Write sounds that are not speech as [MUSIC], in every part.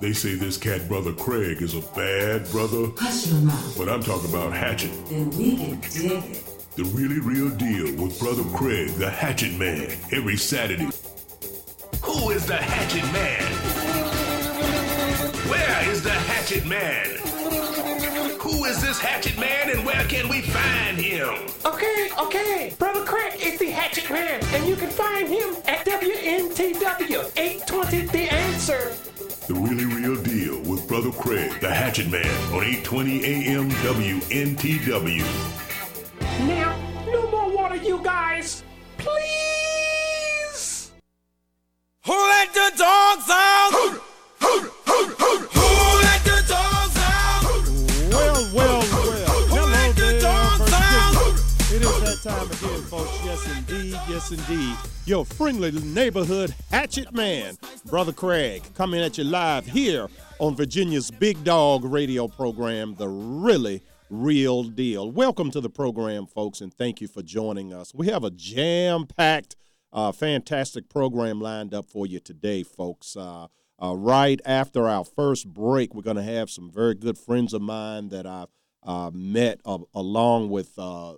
They say this cat brother Craig is a bad brother, Hush your mouth. but I'm talking about Hatchet. Then we can dig it. The really real deal with brother Craig, the Hatchet Man, every Saturday. Who is the Hatchet Man? Where is the Hatchet Man? Who is this Hatchet Man and where can we find him? Okay, okay. Brother Craig is the Hatchet And you can find him at WNTW 820 The Answer. The really real deal with brother Craig, the Hatchet Man, on 820 AM WNTW. Now, no more water, you guys. Yes, indeed. Your friendly neighborhood hatchet man, Brother Craig, coming at you live here on Virginia's Big Dog radio program, The Really Real Deal. Welcome to the program, folks, and thank you for joining us. We have a jam packed, uh, fantastic program lined up for you today, folks. Uh, uh, right after our first break, we're going to have some very good friends of mine that I've uh, met uh, along with uh,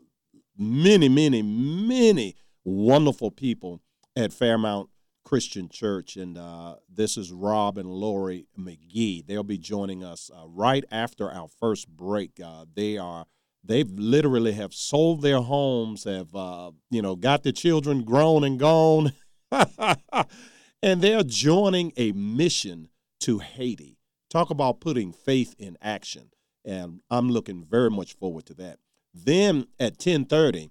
many, many, many wonderful people at Fairmount Christian Church. And uh, this is Rob and Lori McGhee. They'll be joining us uh, right after our first break. Uh, they are. They've literally have sold their homes, have uh, you know, got the children grown and gone, [LAUGHS] and they're joining a mission to Haiti. Talk about putting faith in action, and I'm looking very much forward to that. Then at 10:30,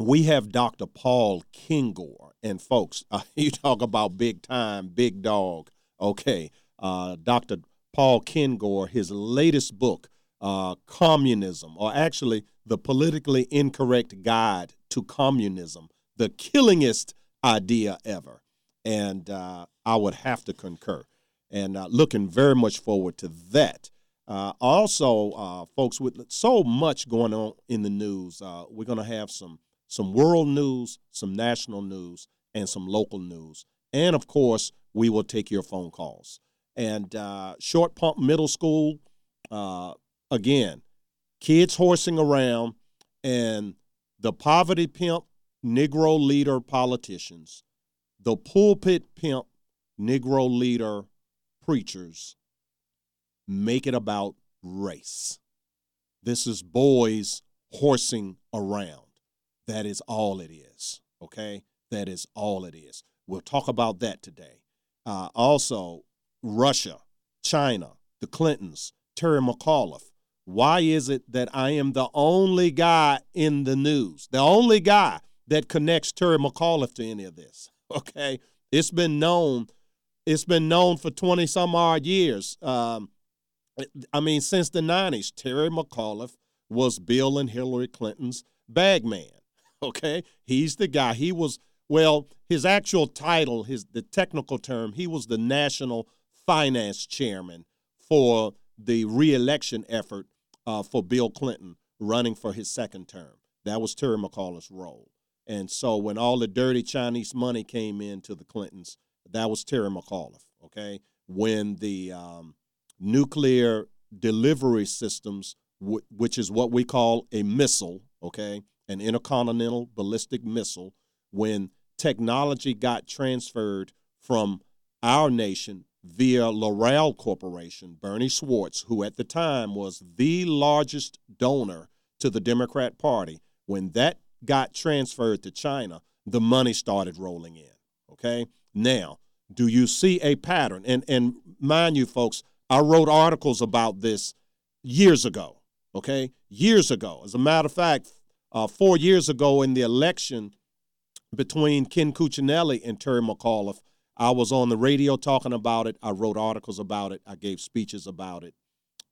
we have Dr. Paul Kengor. And folks, [LAUGHS] uh, you talk about big time, big dog. Okay, uh, Dr. Paul Kengor, his latest book, uh, Communism, or actually the politically incorrect guide to communism, the killingest idea ever. And uh, I would have to concur. And uh, looking very much forward to that. Uh, also, folks, with so much going on in the news, we're going to have some some world news, some national news, and some local news. And of course, we will take your phone calls. And uh, Short Pump Middle School, uh, again, kids horsing around, and the poverty pimp, Negro leader politicians, the pulpit pimp, Negro leader preachers make it about race. This is boys horsing around. That is all it is. Okay? That is all it is. We'll talk about that today. Uh, also, Russia, China, the Clintons, Terry McAuliffe. Why is it that I am the only guy in the news, the only guy that connects Terry McAuliffe to any of this? [LAUGHS] Okay? It's been known. It's been known for 20 some odd years. Um, I mean, since the 90s, Terry McAuliffe was Bill and Hillary Clinton's bag man. Okay? He's the guy. He was, well, his actual title, his the technical term, he was the national finance chairman for the reelection effort uh, for Bill Clinton running for his second term. That was Terry McAuliffe's role. And so when all the dirty Chinese money came into the Clintons, that was Terry McAuliffe. Okay? When the um, nuclear delivery systems, w- which is what we call a missile, okay, an intercontinental ballistic missile, when technology got transferred from our nation via Loral Corporation, Bernie Schwartz, who at the time was the largest donor to the Democrat Party, when that got transferred to China, the money started rolling in. Okay? Now, do you see a pattern? And and mind you, folks, I wrote articles about this years ago. Okay, years ago. As a matter of fact, uh, four years ago in the election between Ken Cuccinelli and Terry McAuliffe, I was on the radio talking about it. I wrote articles about it. I gave speeches about it.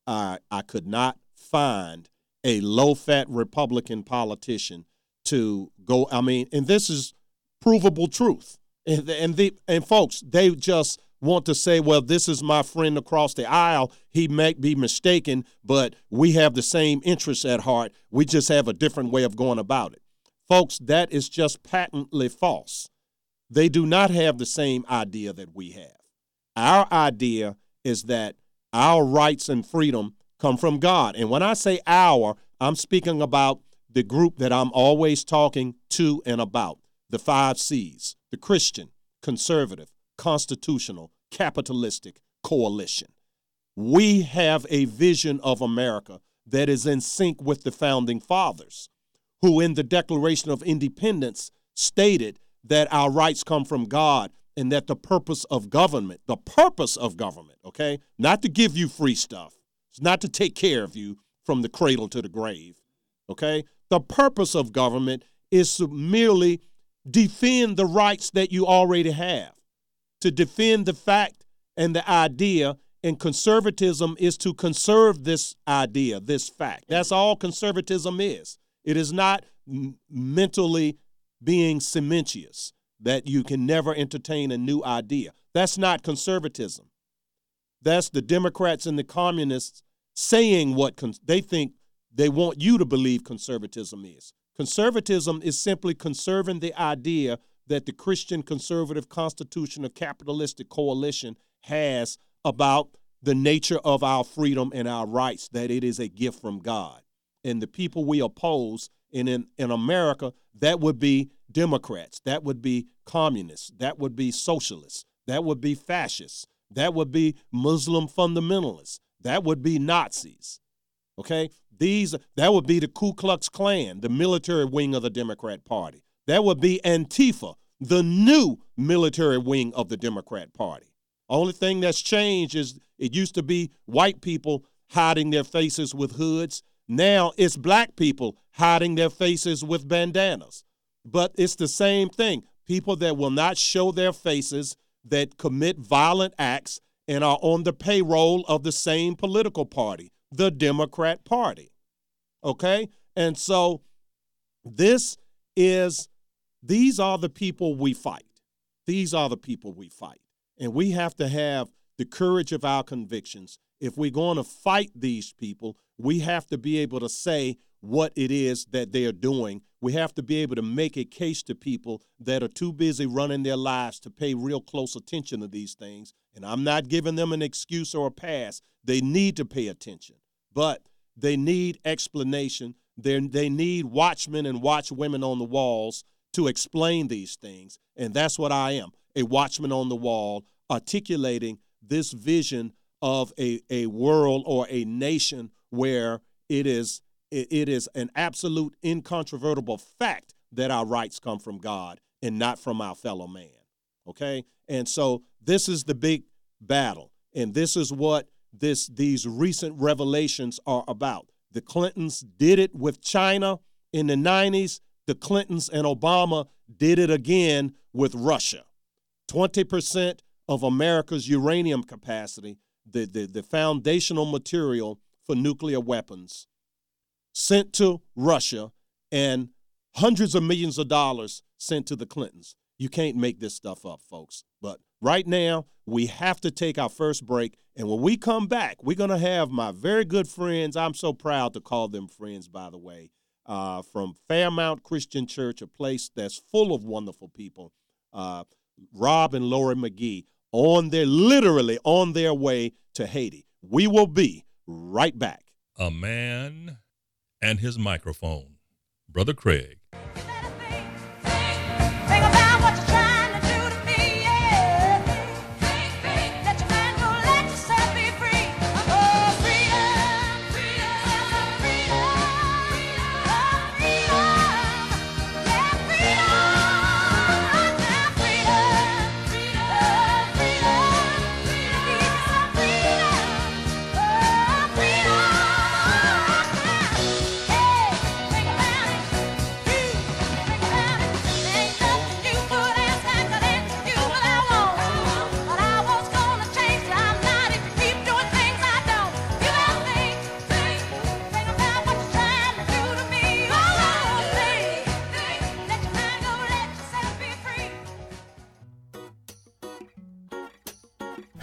I I could not find a low-fat Republican politician to go. I mean, and this is provable truth. And and the and folks, they just want to say, well, this is my friend across the aisle. He may be mistaken, but we have the same interests at heart. We just have a different way of going about it. Folks, that is just patently false. They do not have the same idea that we have. Our idea is that our rights and freedom come from God. And when I say our, I'm speaking about the group that I'm always talking to and about the five C's the Christian, conservative, constitutional, capitalistic coalition. We have a vision of America that is in sync with the founding fathers, who in the Declaration of Independence stated that our rights come from God and that the purpose of government, the purpose of government, okay, not to give you free stuff, it's not to take care of you from the cradle to the grave, okay? The purpose of government is to merely defend the rights that you already have, to defend the fact and the idea. And conservatism is to conserve this idea, this fact. That's all conservatism is. It is not m- mentally being cementitious that you can never entertain a new idea. That's not conservatism. That's the Democrats and the communists saying what con- they think they want you to believe conservatism is. Conservatism is simply conserving the idea that the Christian conservative constitutional capitalistic coalition has about the nature of our freedom and our rights, that it is a gift from God. And the people we oppose, in, in America, that would be Democrats, that would be communists, that would be socialists, that would be fascists, that would be Muslim fundamentalists, that would be Nazis. Okay? These that would be the Ku Klux Klan, the military wing of the Democrat Party. That would be Antifa, the new military wing of the Democrat Party. Only thing that's changed is it used to be white people hiding their faces with hoods. Now it's black people hiding their faces with bandanas. But it's the same thing. People that will not show their faces, that commit violent acts, and are on the payroll of the same political party, the Democrat Party. Okay? And so this is, these are the people we fight. These are the people we fight. And we have to have the courage of our convictions. If we're going to fight these people, we have to be able to say what it is that they are doing. We have to be able to make a case to people that are too busy running their lives to pay real close attention to these things. And I'm not giving them an excuse or a pass. They need to pay attention, but they need explanation. They're, they need watchmen and watchwomen on the walls to explain these things. And that's what I am a watchman on the wall, articulating this vision of a, a world or a nation where it is it, is an absolute incontrovertible fact that our rights come from God and not from our fellow man. Okay? And so this is the big battle. And this is what this these recent revelations are about. The Clintons did it with China in the 90s. The Clintons and Obama did it again with Russia. 20% of America's uranium capacity, the, the, the foundational material for nuclear weapons, sent to Russia and hundreds of millions of dollars sent to the Clintons. You can't make this stuff up, folks. But right now, we have to take our first break. And when we come back, we're going to have my very good friends. I'm so proud to call them friends, by the way, uh, from Fairmount Christian Church, a place that's full of wonderful people. Uh, Rob and Lori McGhee on their literally on their way to Haiti. We will be right back. A man and his microphone. Brother Craig.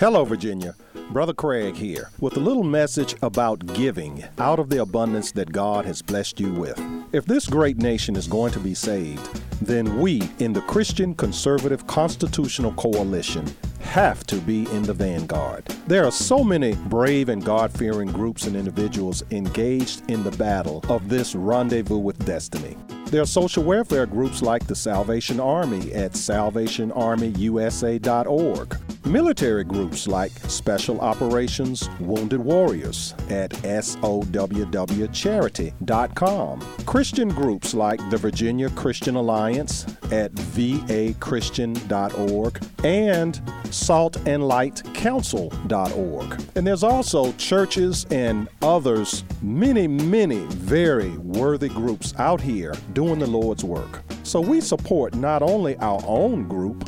Hello, Virginia. Brother Craig here with a little message about giving out of the abundance that God has blessed you with. If this great nation is going to be saved, then we in the Christian Conservative Constitutional Coalition have to be in the vanguard. There are so many brave and God fearing groups and individuals engaged in the battle of this rendezvous with destiny. There are social welfare groups like the Salvation Army at salvationarmyusa.org, military groups like Special Operations Wounded Warriors at SOWWcharity.com, Christian groups like the Virginia Christian Alliance at vachristian.org, and Salt and Light saltandlightcouncil.org. And there's also churches and others, many, many very worthy groups out here doing the Lord's work. So we support not only our own group,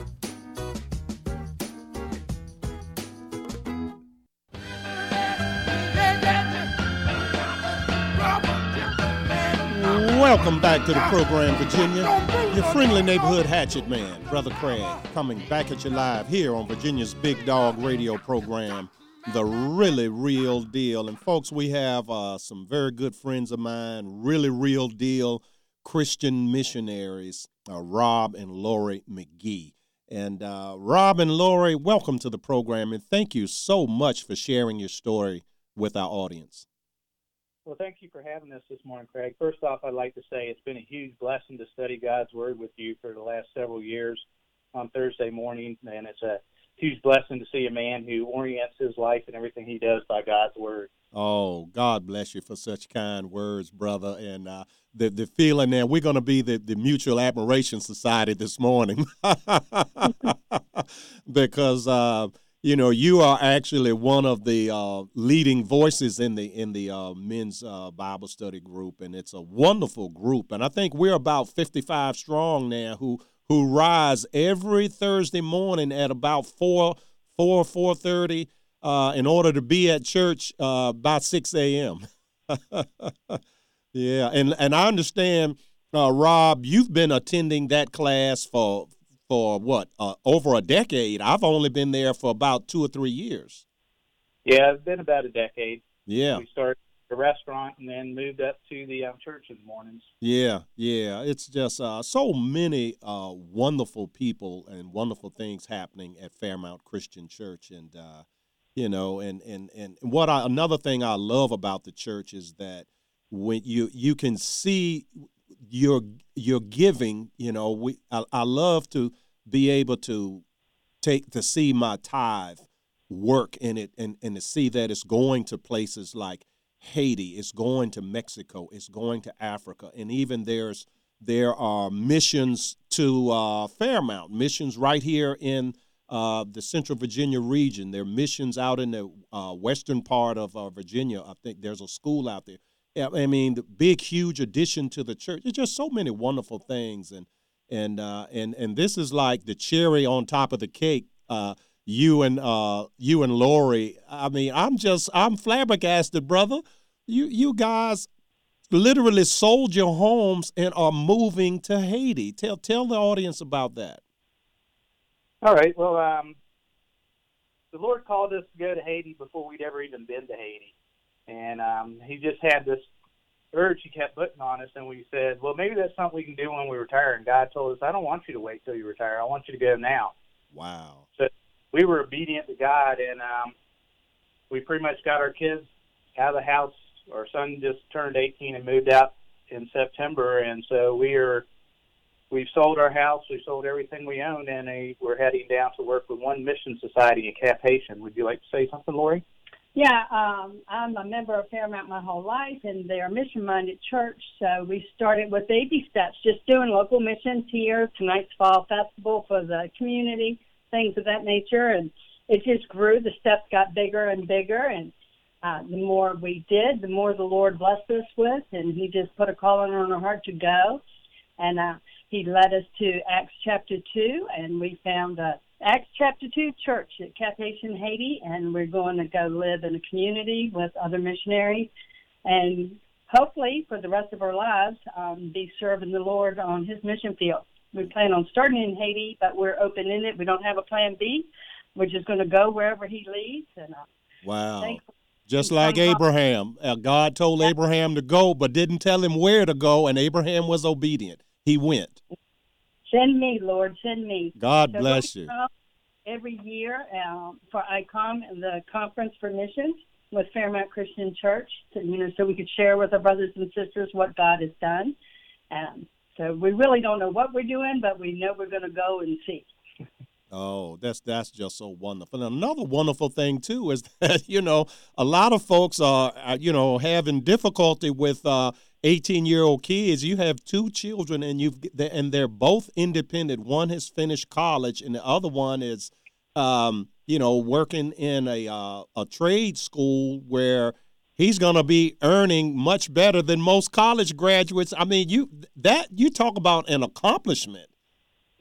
Welcome back to the program, Virginia. Your friendly neighborhood hatchet man, Brother Craig, coming back at you live here on Virginia's Big Dog radio program, The Really Real Deal. And folks, we have uh, some very good friends of mine, really real deal Christian missionaries, uh, Rob and Lori McGhee. And uh, Rob and Lori, welcome to the program, and thank you so much for sharing your story with our audience. Well, thank you for having us this morning, Craig. First off, I'd like to say it's been a huge blessing to study God's Word with you for the last several years on Thursday morning, and it's a huge blessing to see a man who orients his life and everything he does by God's Word. Oh, God bless you for such kind words, brother. And uh, the the feeling that we're going to be the, the Mutual Admiration Society this morning [LAUGHS] because. Uh, you know you are actually one of the uh, leading voices in the in the uh, men's uh, Bible study group, and it's a wonderful group. And I think we're about 55 strong now who who rise every Thursday morning at about four four four thirty uh, in order to be at church uh, by 6 a.m. [LAUGHS] yeah, and and I understand, uh, Rob, you've been attending that class for for what uh, over a decade. I've only been there for about two or three years. Yeah, it's been about a decade. Yeah, we started the restaurant and then moved up to the um, church in the mornings. Yeah, yeah, it's just uh, so many uh, wonderful people and wonderful things happening at Fairmount Christian Church, and uh, you know, and and and what I, another thing I love about the church is that when you you can see your your giving, you know, we I, I love to be able to take to see my tithe work in it and, and to see that it's going to places like Haiti, it's going to Mexico, it's going to Africa, and even there's there are missions to uh, Fairmount, missions right here in uh, the Central Virginia region. There are missions out in the uh, western part of uh, Virginia. I think there's a school out there. I mean, the big, huge addition to the church. There's just so many wonderful things, and and uh, and and this is like the cherry on top of the cake. Uh, you and uh, you and Lori. I mean, I'm just I'm flabbergasted, brother. You you guys literally sold your homes and are moving to Haiti. Tell tell the audience about that. All right. Well, um, the Lord called us to go to Haiti before we'd ever even been to Haiti, and um, He just had this urge he kept putting on us, and we said, well, maybe that's something we can do when we retire. And God told us, I don't want you to wait till you retire. I want you to go now. Wow. So we were obedient to God, and um, we pretty much got our kids out of the house. Our son just turned 18 and moved out in September, and so we are we've sold our house, we sold everything we owned, and uh, we're heading down to work with One Mission Society in Cap Haitian. Would you like to say something, Lori? Yeah, um, I'm a member of Fairmount my whole life, and they're a mission-minded church. So we started with baby steps, just doing local missions here. Tonight's fall festival for the community, things of that nature, and it just grew. The steps got bigger and bigger, and uh, the more we did, the more the Lord blessed us with, and He just put a calling on our heart to go, and uh, He led us to Acts chapter two, and we found a Acts chapter 2 church at Cap Haitian, Haiti, and we're going to go live in a community with other missionaries and hopefully for the rest of our lives um, be serving the Lord on his mission field. we plan on starting in Haiti, but we're open ended. We don't have a plan B. We're just going to go wherever He leads. And uh, Wow. thankful. Just like Abraham. Uh, God told Abraham to go, but didn't tell him where to go, and Abraham was obedient. He went. Send me, Lord, send me. God So bless you. Every year um, for ICOM, the Conference for Missions with Fairmount Christian Church, to, you know, so we could share with our brothers and sisters what God has done. Um, so we really don't know what we're doing, but we know we're going to go and see. Oh, that's that's just so wonderful. And another wonderful thing too is [LAUGHS] that you know a lot of folks are uh, you know having difficulty with uh, 18 year old kids. You have two children and you've and they're both independent. One has finished college and the other one is um, you know working in a uh, a trade school where he's going to be earning much better than most college graduates. I mean, you that you talk about an accomplishment.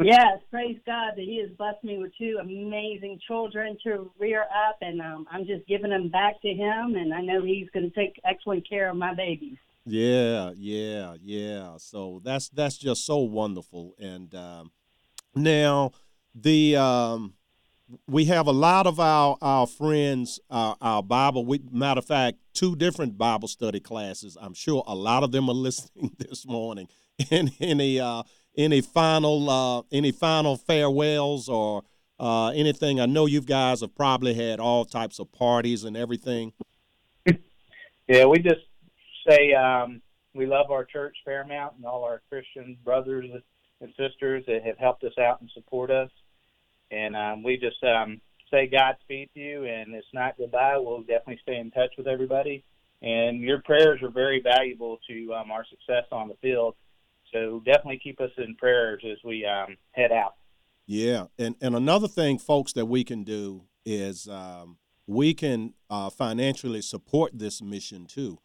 Yes, praise God that He has blessed me with two amazing children to rear up, and um, I'm just giving them back to Him, and I know He's going to take excellent care of my babies. Yeah, yeah, yeah. So that's that's just so wonderful. And um, now the um, we have a lot of our our friends, our, our Bible. We, matter of fact, two different Bible study classes. I'm sure a lot of them are [LAUGHS] listening this morning. And any uh, any final uh, any final farewells or uh, anything? I know you guys have probably had all types of parties and everything. Yeah, we just say um, we love our church, Fairmount, and all our Christian brothers and sisters that have helped us out and support us. And um, we just um, say Godspeed to you, and it's not goodbye. We'll definitely stay in touch with everybody. And your prayers are very valuable to um, our success on the field. So definitely keep us in prayers as we um, head out. Yeah, and and another thing, folks, that we can do is um, we can uh, financially support this mission too,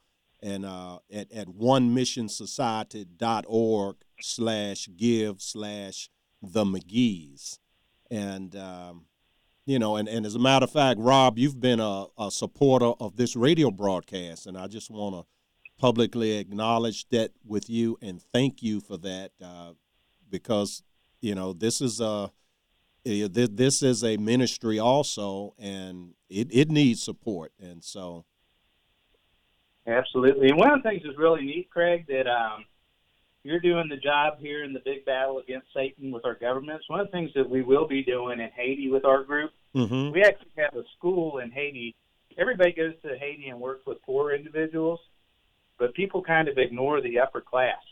and uh, at at onemissionsociety.org slash give slash the McGhee's, and um, you know, and, and as a matter of fact, Rob, you've been a, a supporter of this radio broadcast, and I just want to publicly acknowledge that with you and thank you for that uh, because you know this is a eh, this is a ministry also and it, it needs support. And so Absolutely. And one of the things that's really neat, Craig, that um, you're doing the job here in the big battle against Satan with our governments. One of the things that we will be doing in Haiti with our group, mhm. we actually have a school in Haiti. Everybody goes to Haiti and works with poor individuals, but people kind of ignore the upper class.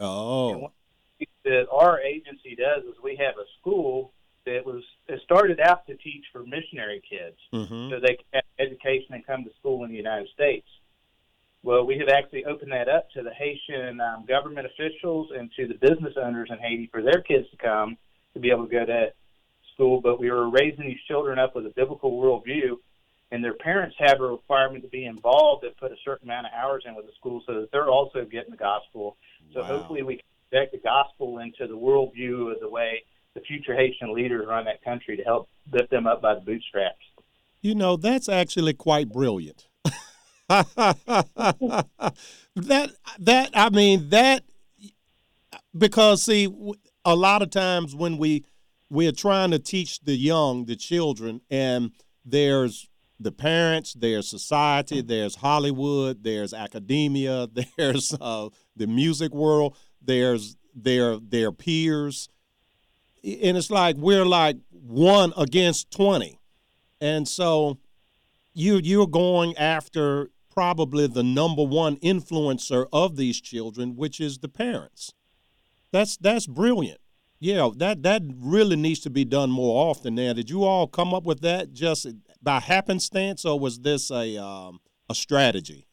oh That our agency does is we have a school that was it started out to teach for missionary kids mhm. so they can have education and come to school in the United States. Well, we have actually opened that up to the Haitian um, government officials and to the business owners in Haiti for their kids to come to be able to go to school. But we were raising these children up with a biblical worldview, and their parents have a requirement to be involved and put a certain amount of hours in with the school so that they're also getting the gospel. So Wow. hopefully we can project the gospel into the worldview of the way the future Haitian leaders run that country to help lift them up by the bootstraps. you know that's actually quite brilliant [LAUGHS] that that i mean that because see a lot of times when we we're trying to teach the young the children and there's the parents there's society there's hollywood there's academia [LAUGHS] there's uh, the music world there's their their peers. And it's like we're like one against 20 and so you you're going after probably the number one influencer of these children which is the parents that's that's brilliant yeah that that really needs to be done more often now did you all come up with that just by happenstance or was this a um, a strategy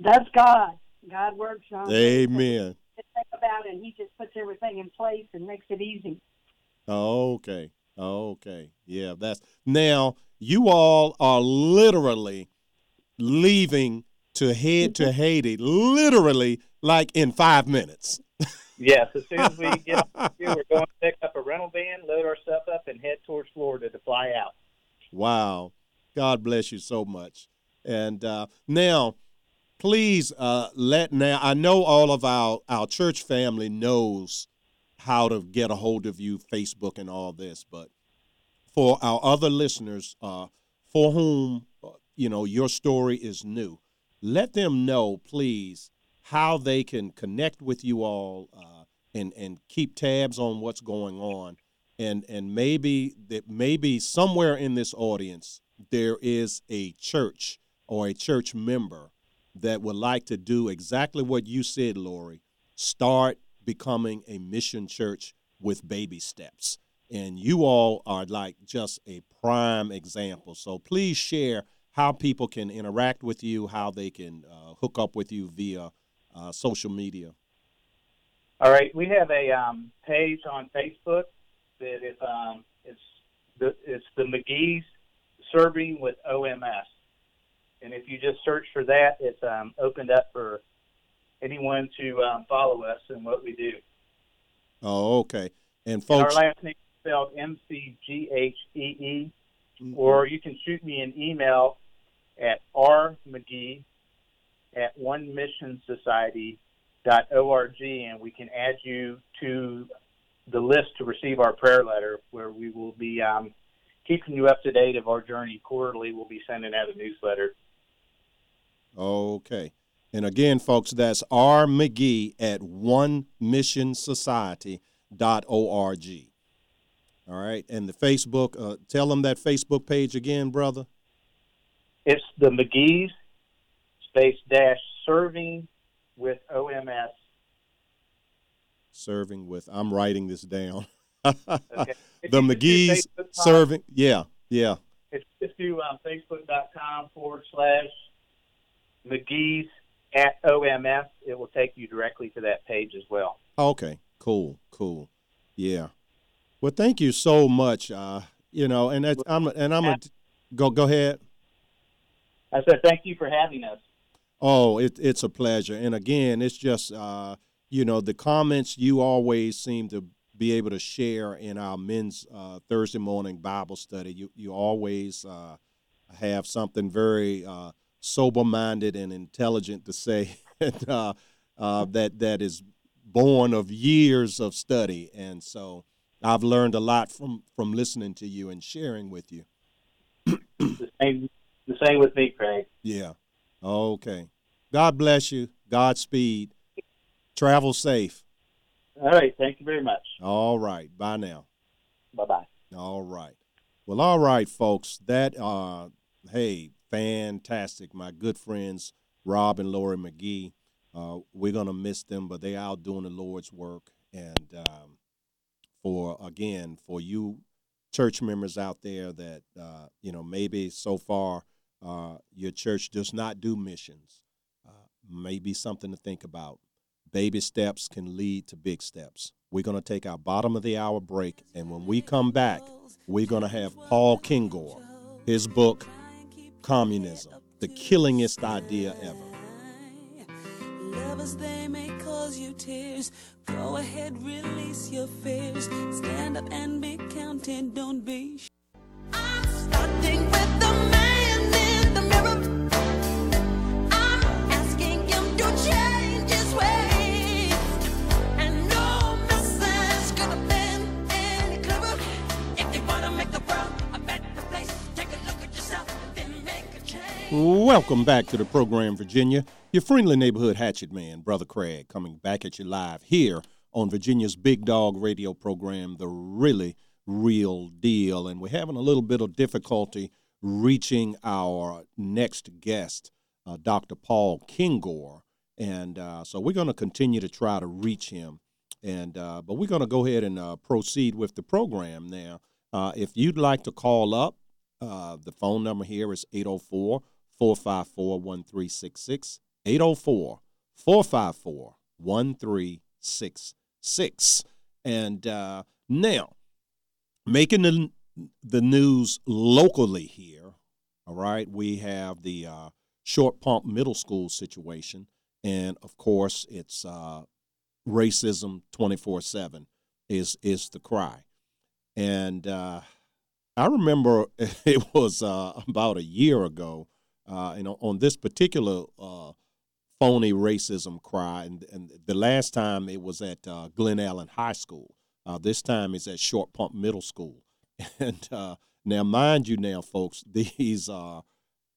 That's God. God works on amen Think about it, and He just puts everything in place and makes it easy. Okay. Okay. Yeah, that's now you all are literally leaving to head to Haiti, literally like in five minutes. Yes, as soon as we get [LAUGHS] up here, we're going to pick up a rental van, load our stuff up, and head towards Florida to fly out. Wow. God bless you so much. And uh, now, please uh, let now I know all of our our church family knows how to get a hold of you, Facebook, and all this. But for our other listeners, uh, for whom uh, you know your story is new, let them know, please, how they can connect with you all uh, and and keep tabs on what's going on, and and maybe that maybe somewhere in this audience there is a church or a church member that would like to do exactly what you said, Lori. Start becoming a mission church with baby steps. And you all are like just a prime example. So please share how people can interact with you, how they can uh, hook up with you via uh, social media. All right, we have a um, page on Facebook that is um, it's the it's the McGhee's Serving with OMS, and if you just search for that, it's um, opened up for anyone to um, follow us and what we do. Oh, okay. And And folks, our last name is spelled M C G H E E, or you can shoot me an email at rmcghee at one mission society dot org, and we can add you to the list to receive our prayer letter, where we will be um, keeping you up to date of our journey quarterly. We'll be sending out a newsletter. Okay. And again, folks, that's R. McGhee at one mission society.org. All right. And the Facebook, uh, tell them that Facebook page again, brother. It's the McGhee's space dash serving with OMS. Serving with, I'm writing this down. Okay. [LAUGHS] The you just do McGhee's serving. Yeah. Yeah. It's just do um, facebook.com forward slash McGhee's at OMS. It will take you directly to that page as well. Okay, cool, cool, yeah. Well, thank you so much. Uh, you know, and that's, I'm and I'm a go go ahead. I said thank you for having us. Oh, it, it's a pleasure. And again, it's just uh, you know the comments you always seem to be able to share in our men's uh, Thursday morning Bible study. You you always uh, have something very uh, sober minded and intelligent to say, [LAUGHS] and, uh, uh, that that is born of years of study. And so I've learned a lot from from listening to you and sharing with you. The same, the same with me, Craig. Yeah. Okay. God bless you. Godspeed. Travel safe. All right. Thank you very much. All right. Bye now. Bye bye. All right. Well, all right, folks. That uh hey, fantastic. My good friends Rob and Lori McGhee. Uh, we're gonna miss them, but they out doing the Lord's work. And um, for again, for you church members out there that uh, you know maybe so far uh, your church does not do missions, uh, maybe something to think about. Baby steps can lead to big steps. We're going to take our bottom of the hour break, and when we come back, we're going to have Paul Kengor, his book, Communism, the killingest idea ever. Lovers, they may cause you tears. Go ahead, release your fears. Stand up and be don't be Welcome back to the program, Virginia. Your friendly neighborhood hatchet man, Brother Craig, coming back at you live here on Virginia's Big Dog radio program, The Really Real Deal. And we're having a little bit of difficulty reaching our next guest, uh, Dr. Paul Kengor. And uh, so we're going to continue to try to reach him. And uh, but we're going to go ahead and uh, proceed with the program now. Uh, if you'd like to call up, uh, the phone number here is 804 454 1366. 804 454 1366. And uh, now, making the, the news locally here, all right, we have the uh, Short Pump Middle School situation. And of course, it's uh, racism 24 7 is, is the cry. And uh, I remember [LAUGHS] it was uh, about a year ago, uh, know, on this particular uh, phony racism cry. And, and the last time it was at uh, Glen Allen High School. Uh, this time it's at Short Pump Middle School. [LAUGHS] And uh, now, mind you, now, folks, [LAUGHS] these are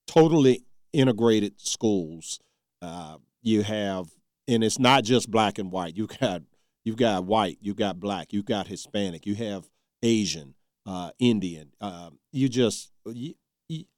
totally integrated schools. Uh, you have, and it's not just black and white. You got you've got white, you got black, you got Hispanic, you have Asian, Indian. Uh, you just you,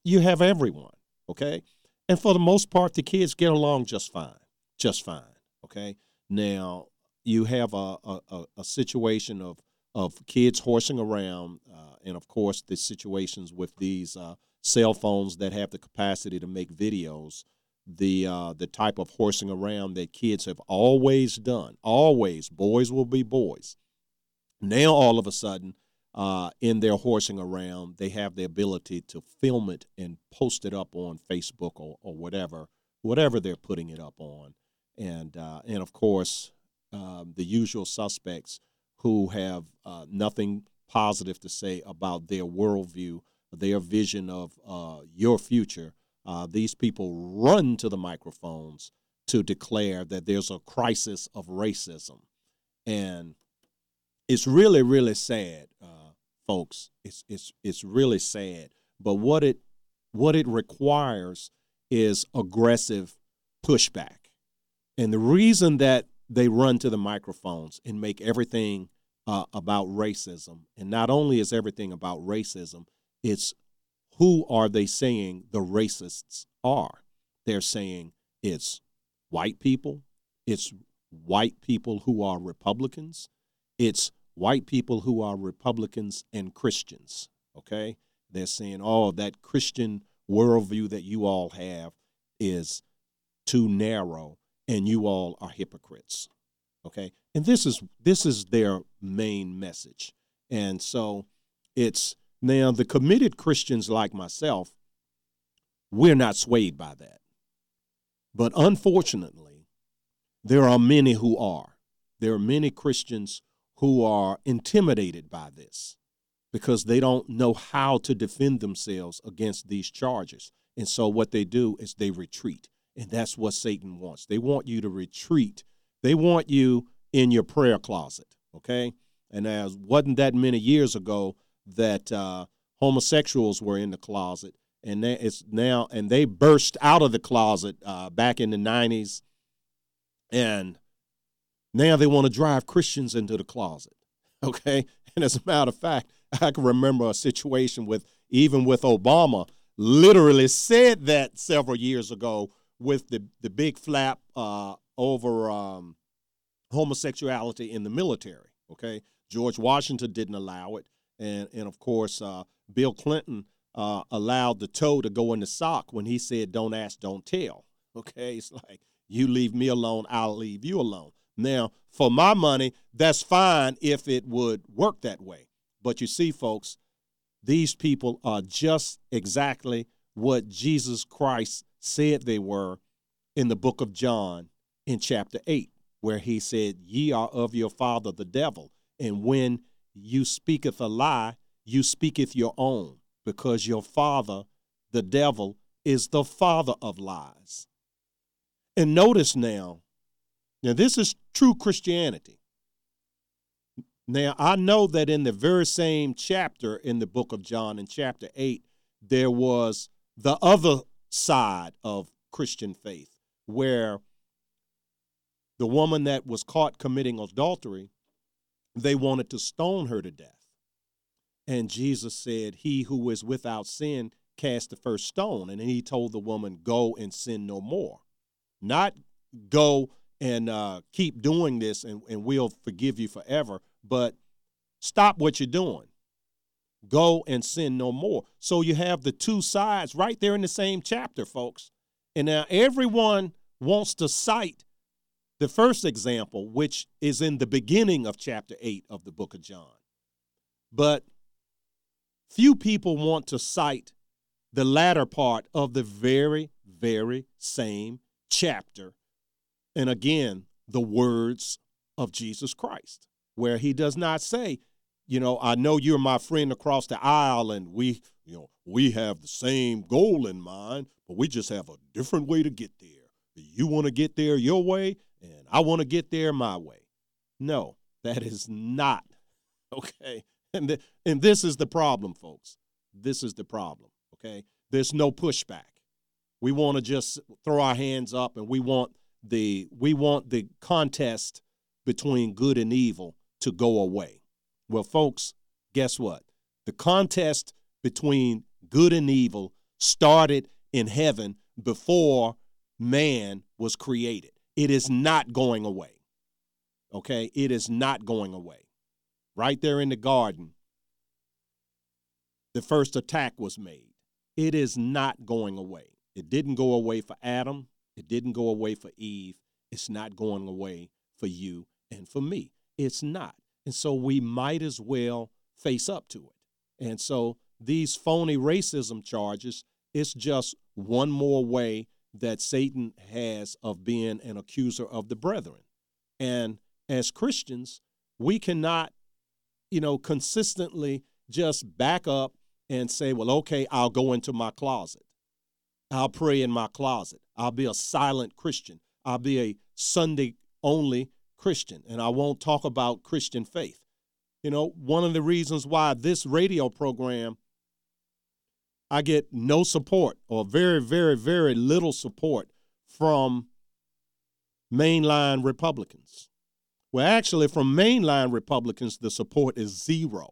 you have everyone. Okay, and for the most part, the kids get along just fine, just fine. Okay, now you have a a, a situation of of kids horsing around, uh, and of course the situations with these uh, cell phones that have the capacity to make videos. The uh, the type of horsing around that kids have always done, always boys will be boys. Now all of a sudden, uh, in their horsing around, they have the ability to film it and post it up on Facebook or, or whatever, whatever they're putting it up on, and uh, and of course um, the usual suspects who have uh, nothing positive to say about their worldview, their vision of uh, your future. Uh, these people run to the microphones to declare that there's a crisis of racism. And it's really, really sad, uh, folks. It's, it's, it's really sad. But what it, what it requires is aggressive pushback. And the reason that they run to the microphones and make everything uh, about racism. And not only is everything about racism, it's who are they saying the racists are? They're saying it's white people, it's white people who are Republicans, it's white people who are Republicans and Christians. Okay? They're saying, oh, that Christian worldview that you all have is too narrow and you all are hypocrites. Okay? And this is this is their main message. And so it's now the committed Christians like myself, we're not swayed by that. But unfortunately, there are many who are. There are many Christians who are intimidated by this because they don't know how to defend themselves against these charges. And so what they do is they retreat. And that's what Satan wants. They want you to retreat. They want you in your prayer closet, okay? And as wasn't that many years ago that uh, homosexuals were in the closet, and it's now and they burst out of the closet uh, back in the '90s, and now they want to drive Christians into the closet, [LAUGHS] okay? And as a matter of fact, I can remember a situation with even with Obama literally said that several years ago with the the big flap uh, over um, homosexuality in the military. Okay, George Washington didn't allow it, and and of course uh, Bill Clinton uh, allowed the toe to go in the sock when he said, "Don't ask, don't tell." [LAUGHS] Okay, it's like you leave me alone, I'll leave you alone. Now, for my money, that's fine if it would work that way. But you see, folks, these people are just exactly what Jesus Christ said they were in the book of John in chapter 8 where he said, Ye are of your father the devil, and when you speaketh a lie, you speaketh your own, because your father, the devil, is the father of lies. And notice now, now this is true Christianity. Now, I know that in the very same chapter in the book of John, in chapter 8, there was the other side of Christian faith where the woman that was caught committing adultery, they wanted to stone her to death. And Jesus said, He who is without sin cast the first stone. And then he told the woman, Go and sin no more. Not go and uh, keep doing this and, and we'll forgive you forever, but stop what you're doing. Go and sin no more. So you have the two sides right there in the same chapter, folks. And now everyone wants to cite the first example, which is in the beginning of chapter 8 of the book of John. But few people want to cite the latter part of the very, very same chapter. And again, the words of Jesus Christ, where he does not say, you know, I know you're my friend across the aisle and we, you know, we have the same goal in mind, but we just have a different way to get there. You want to get there your way, and I want to get there my way. No, that is not [LAUGHS] okay. And and this is the problem, folks. This is the problem. Okay, there's no pushback. We want to just throw our hands up, and we want the we want the contest between good and evil to go away. Well, folks, guess what? The contest between good and evil started in heaven before man was created. It is not going away. Okay? It is not going away. Right there in the garden, the first attack was made. It is not going away. It didn't go away for Adam. It didn't go away for Eve. It's not going away for you and for me. It's not. And so we might as well face up to it. And so these phony racism charges, it's just one more way that Satan has of being an accuser of the brethren. And as Christians, we cannot, you know, consistently just back up and say, well, okay, I'll go into my closet. I'll pray in my closet. I'll be a silent Christian. I'll be a Sunday only Christian, and I won't talk about Christian faith. You know, one of the reasons why this radio program I get no support or very, very, very little support from mainline Republicans. Well, actually, from mainline Republicans, the support is zero.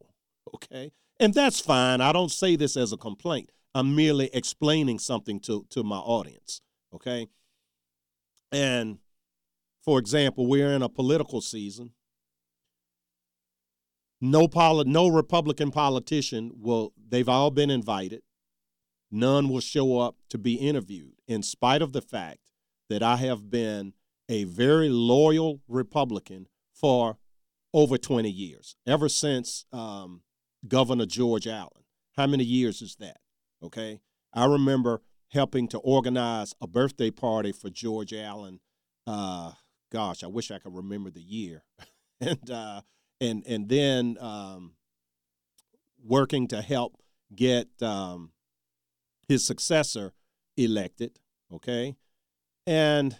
Okay. And that's fine. I don't say this as a complaint. I'm merely explaining something to, to my audience. Okay. And for example, we're in a political season. No poli- no Republican politician will, they've all been invited none will show up to be interviewed, in spite of the fact that I have been a very loyal Republican for over 20 years, ever since um, Governor George Allen. How many years is that? Okay. I remember helping to organize a birthday party for George Allen. Uh, gosh, I wish I could remember the year. [LAUGHS] and, uh, and, and then um, working to help get um, his successor elected, okay? And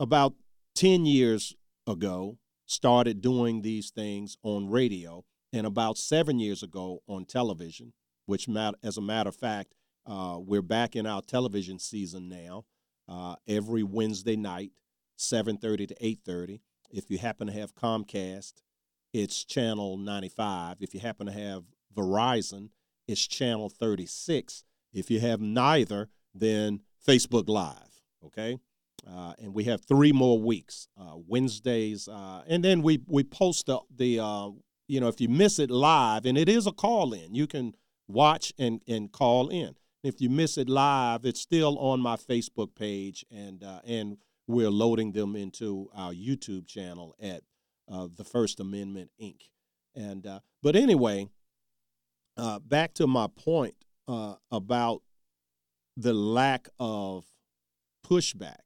about 10 years ago, started doing these things on radio, and about seven years ago on television, which, as a matter of fact, uh, we're back in our television season now. Uh, every Wednesday night, 7:30 to 8:30. If you happen to have Comcast, it's channel 95. If you happen to have Verizon, it's channel 36. If you have neither, then Facebook Live, okay? Uh, and we have three more weeks, uh, Wednesdays, uh, and then we we post the the uh, you know if you miss it live, and it is a call in, you can watch and and call in. If you miss it live, it's still on my Facebook page, and uh, and we're loading them into our YouTube channel at uh, the First Amendment Inc. And but anyway, back to my point uh, about the lack of pushback.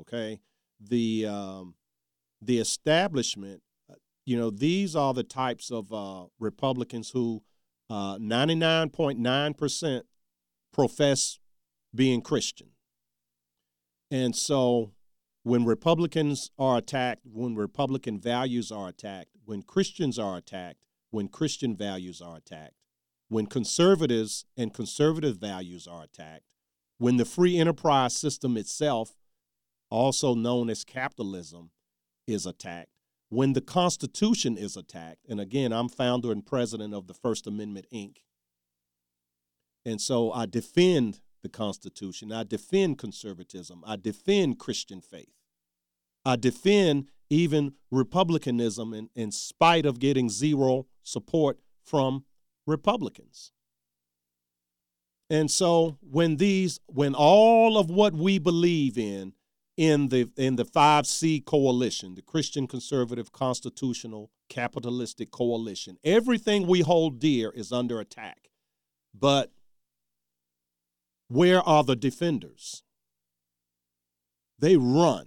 Okay, the um, the establishment. Uh, you know, these are the types of uh, Republicans who uh, ninety nine point nine percent profess being Christian, and so when Republicans are attacked, when Republican values are attacked, when Christians are attacked, when Christian values are attacked, when conservatives and conservative values are attacked, when the free enterprise system itself, also known as capitalism, is attacked, when the Constitution is attacked, and again, I'm founder and president of the First Amendment, Inc., and so I defend the Constitution, I defend conservatism, I defend Christian faith, I defend even republicanism in, in spite of getting zero support from Republicans. And so when these when all of what we believe in in the in the 5C coalition, the Christian conservative constitutional capitalistic coalition, everything we hold dear is under attack. But where are the defenders? They run.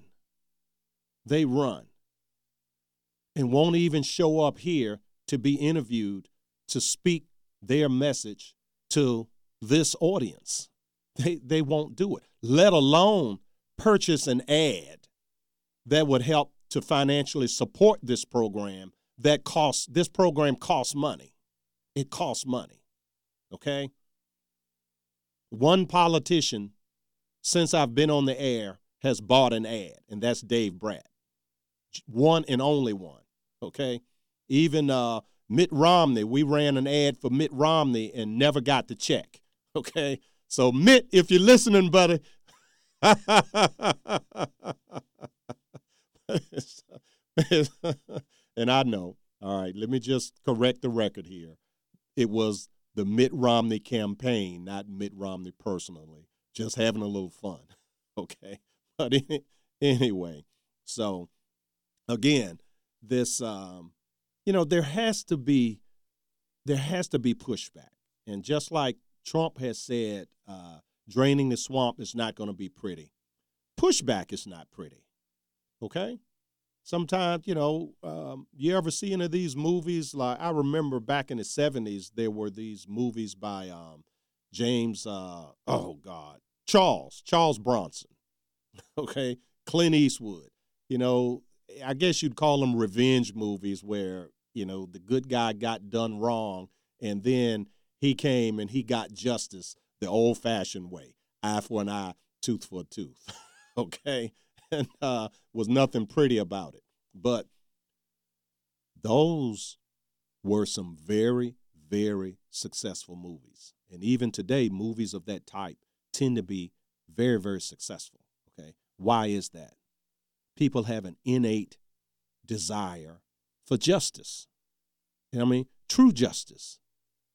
They run. And won't even show up here to be interviewed to speak their message to this audience. They, they won't do it, let alone purchase an ad that would help to financially support this program that costs this program costs money. It costs money. Okay? One politician since I've been on the air has bought an ad, and that's Dave Brat. One and only one. Okay? Even uh, Mitt Romney, we ran an ad for Mitt Romney and never got the check. [LAUGHS] Okay? So, Mitt, if you're listening, buddy, [LAUGHS] and I know. All right, let me just correct the record here. It was the Mitt Romney campaign, not Mitt Romney personally. Just having a little fun. [LAUGHS] Okay. But anyway, so again, this um, you know, there has to be there has to be pushback. And just like Trump has said, uh, draining the swamp is not going to be pretty. Pushback is not pretty. Okay? Sometimes, you know, um, you ever see any of these movies? Like I remember back in the 70s, there were these movies by um, James, uh, oh God, Charles, Charles Bronson. [LAUGHS] Okay? Clint Eastwood. You know, I guess you'd call them revenge movies where, you know, the good guy got done wrong and then he came and he got justice the old fashioned way eye for an eye, tooth for a tooth. [LAUGHS] okay? [LAUGHS] And uh, was nothing pretty about it. But those were some very, very successful movies. And even today, movies of that type tend to be very, very successful. Okay? Why is that? People have an innate desire for justice. You know what I mean? True justice,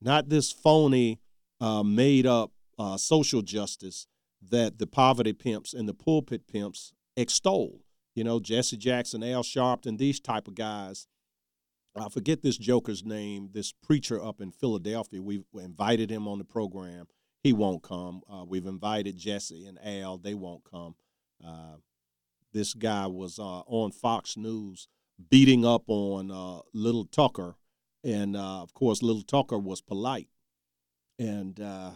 not this phony, uh, made up uh, social justice that the poverty pimps and the pulpit pimps extol. You know, Jesse Jackson, Al Sharpton, these type of guys. I forget this joker's name. This preacher up in Philadelphia. We've invited him on the program. He won't come. Uh, we've invited Jesse and Al. They won't come. Uh, this guy was uh, on Fox News beating up on uh, Little Tucker, and uh, of course, Little Tucker was polite. And uh,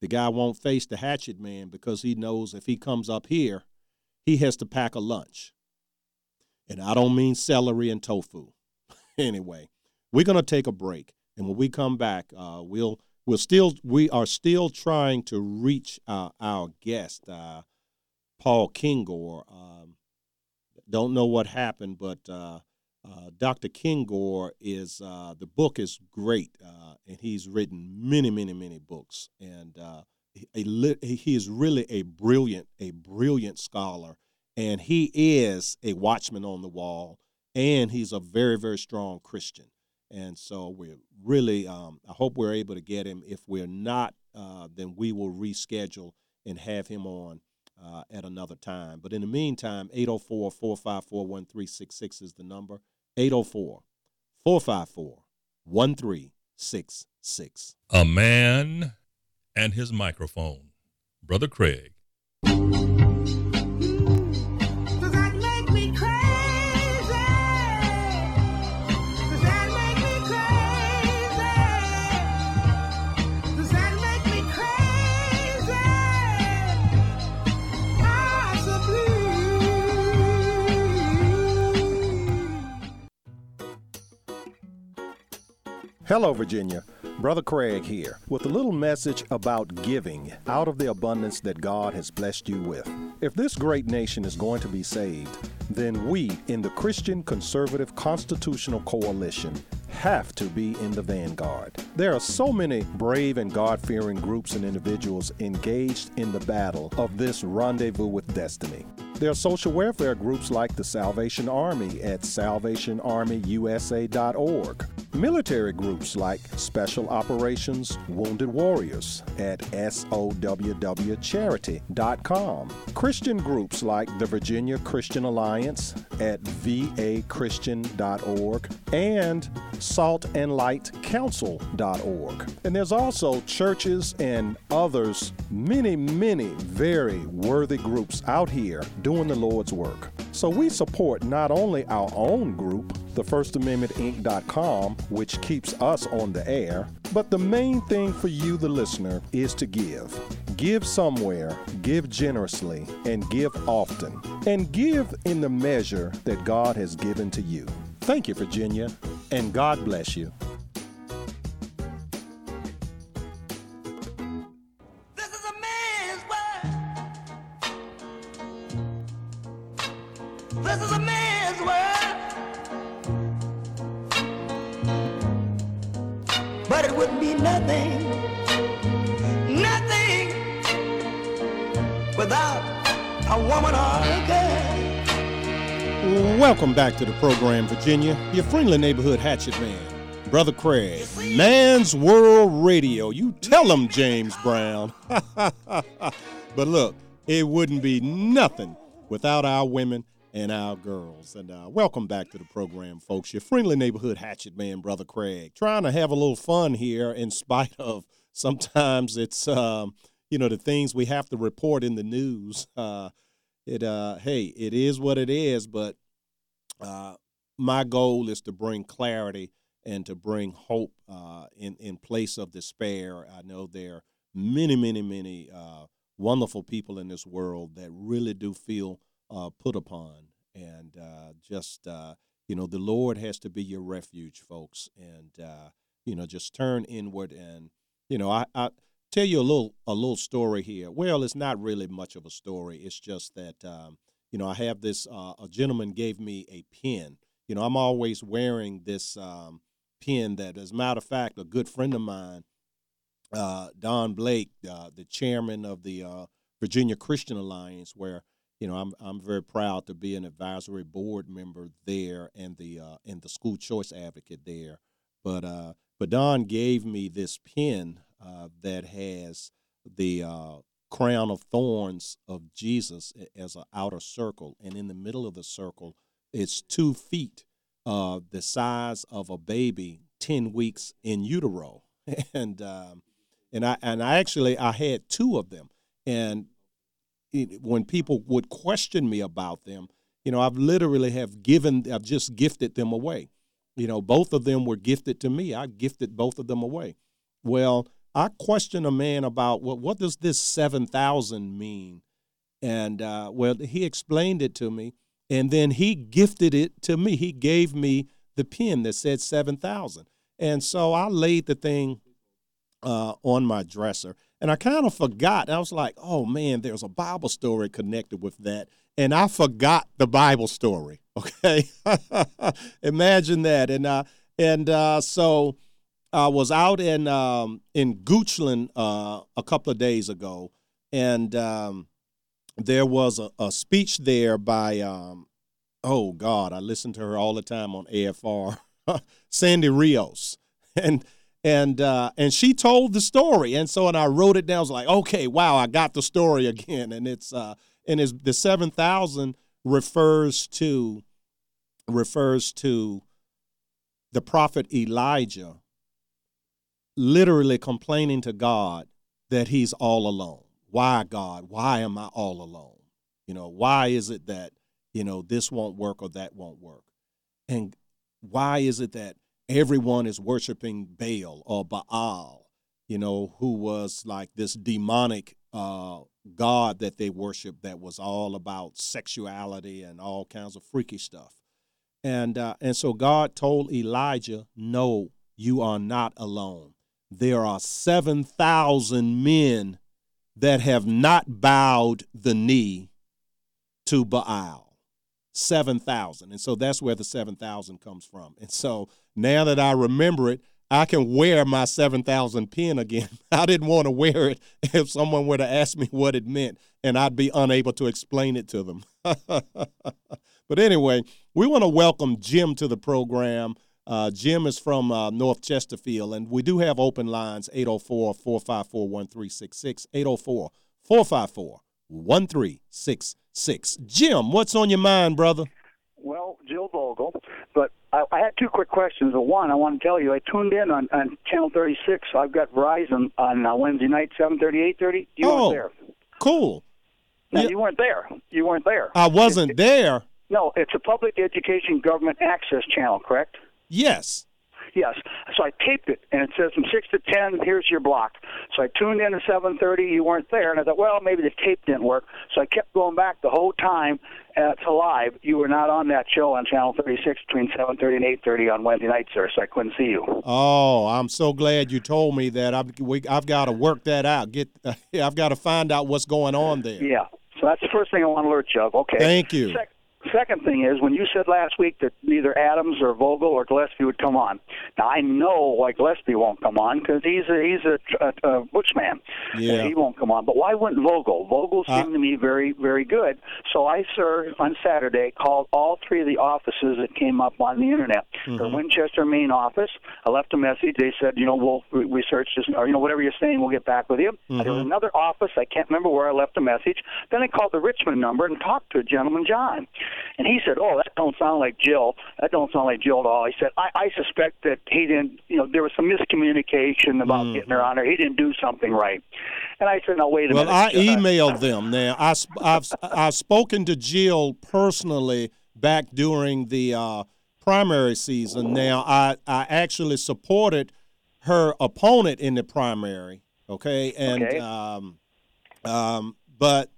the guy won't face the hatchet man because he knows if he comes up here, he has to pack a lunch. And I don't mean celery and tofu. [LAUGHS] anyway, we're going to take a break. And when we come back, uh, we'll we'll still we are still trying to reach uh, our guest, uh, Paul Kengor. Um, don't know what happened, but uh, uh, Dr. Kengor is uh, the book is great, uh, and he's written many, many, many books, and uh, he, he is really a brilliant, a brilliant scholar, and he is a watchman on the wall, and he's a very, very strong Christian, and so we're really, um, I hope we're able to get him. If we're not, uh, then we will reschedule and have him on. Uh, at another time. But in the meantime, 804 454 1366 is the number. 804 454 1366. A man and his microphone. Brother Craig. Hello, Virginia. Brother Craig here with a little message about giving out of the abundance that God has blessed you with. If this great nation is going to be saved, then we in the Christian Conservative Constitutional Coalition have to be in the vanguard. There are so many brave and God fearing groups and individuals engaged in the battle of this rendezvous with destiny. There are social welfare groups like the Salvation Army at salvationarmyusa.org. Military groups like Special Operations Wounded Warriors at SOWWcharity.com. Christian groups like the Virginia Christian Alliance at vachristian.org and saltandlightcouncil.org. And there's also churches and others, many, many very worthy groups out here doing the Lord's work. So we support not only our own group, the First Amendment Inc.com, which keeps us on the air, but the main thing for you, the listener, is to give. Give somewhere, give generously, and give often. And give in the measure that God has given to you. Thank you, Virginia, and God bless you. Welcome back to the program, Virginia. Your friendly neighborhood hatchet man, Brother Craig. Man's World Radio. You tell him, James Brown. [LAUGHS] but look, it wouldn't be nothing without our women and our girls. And uh, welcome back to the program, folks. Your friendly neighborhood hatchet man, Brother Craig. Trying to have a little fun here in spite [LAUGHS] of sometimes it's, um, you know, the things we have to report in the news. Uh, it uh hey it is what it is but uh my goal is to bring clarity and to bring hope uh in in place of despair i know there are many many many uh wonderful people in this world that really do feel uh put upon and uh just you know the lord has to be your refuge folks and you know just turn inward and you know i i tell you a little a little story here. Well, it's not really much of a story. It's just that um, you know I have this. Uh, a gentleman gave me a pen. You know I'm always wearing this um, pen. That, as a matter of fact, a good friend of mine, uh, Don Blake, uh, the chairman of the uh, Virginia Christian Alliance, where you know I'm I'm very proud to be an advisory board member there and the uh, and the school choice advocate there. But uh, but Don gave me this uh, that has the crown of thorns of Jesus as an outer circle, and in the middle of the circle, it's two feet, uh, the size of a baby, ten weeks in utero, [LAUGHS] and um, and I and I actually I had two of them, and it, when people would question me about them, you know, I've literally have given, I've just gifted them away. You know, both of them were gifted to me. I gifted both of them away. Well, I questioned a man about what does this seven thousand mean, and uh, well, he explained it to me, and then he gifted it to me. He gave me the pen that said seven thousand, and so I laid the thing uh, on my dresser, and I kind of forgot. I was like, oh man, there's a Bible story connected with that, and I forgot the Bible story. [LAUGHS] Okay, [LAUGHS] imagine that, and uh, and uh, so I was out in um, in Goochland uh, a couple of days ago, and um, there was a, a, speech there by um, oh God, I listen to her all the time on AFR, [LAUGHS] Sandy Rios, [LAUGHS] and and uh, and she told the story, and so and I wrote it down. I was like, okay, wow, I got the story again, and it's uh, and it's the seven thousand refers to refers to the prophet Elijah literally complaining to God that he's all alone. Why, God? Why am I all alone? You know, why is it that, you know, this won't work or that won't work? And why is it that everyone is worshiping Baal or Baal, you know, who was like this demonic uh, God that they worshiped that was all about sexuality and all kinds of freaky stuff? And, uh, and so God told Elijah, No, you are not alone there are 7,000 men that have not bowed the knee to Baal. 7,000. And so that's where the 7,000 comes from. And so now that I remember it, I can wear my 7,000 pin again. [LAUGHS] I didn't want to wear it [LAUGHS] if someone were to ask me what it meant, and I'd be unable to explain it to them. [LAUGHS] but anyway, we want to welcome Jim to the program. Uh, Jim is from uh, North Chesterfield, and we do have open lines 804 454 1366. 804 454 1366. Jim, what's on your mind, brother? Well, Jill Vogel, but I, I had two quick questions. One, I want to tell you, I tuned in on, on Channel 36. I've got Verizon on uh, Wednesday night, 7:30, 8:30. You oh, weren't there. Cool. No, Yeah. you weren't there. You weren't there. I wasn't there. No, it's a public education government access channel, correct? Yes. Yes. So I taped it, and it says from six to ten. Here's your block. So I tuned in at seven thirty. You weren't there, and I thought, well, maybe the tape didn't work. So I kept going back the whole time uh, to live. You were not on that show on channel thirty six between seven thirty and eight thirty on Wednesday night, sir. So I couldn't see you. Oh, I'm so glad you told me that. I've we, I've got to work that out. Get [LAUGHS] I've got to find out what's going on there. Yeah. So that's the first thing I want to alert you of. Okay. Thank you. Sec- second thing is when you said last week that neither Adams or Vogel or Gillespie would come on. Now I know why Gillespie won't come on because he's a he's a, a, a bushman. Yeah. he won't come on. But why wouldn't Vogel? Vogel Uh, seemed to me very very good. So I, sir, on Saturday called all three of the offices that came up on the internet. Mm-hmm. The Winchester main office. I left a message. They said, you know, we'll re- research this or you know whatever you're saying, we'll get back with you. There was Mhm. another office. I can't remember where I left a message. Then I called the Richmond number and talked to a gentleman, John, and he said, "Oh, that don't sound like Jill. That don't sound like Jill at all." He said, "I, I suspect that he didn't. You know, there was some miscommunication about getting her on there. He didn't do something right." And I said, "Now wait a Well, minute." Well, I emailed them. Now I, I've I've spoken to Jill personally back during the uh, primary season. Now I I actually supported her opponent in the primary. Okay, and Okay. um, um, but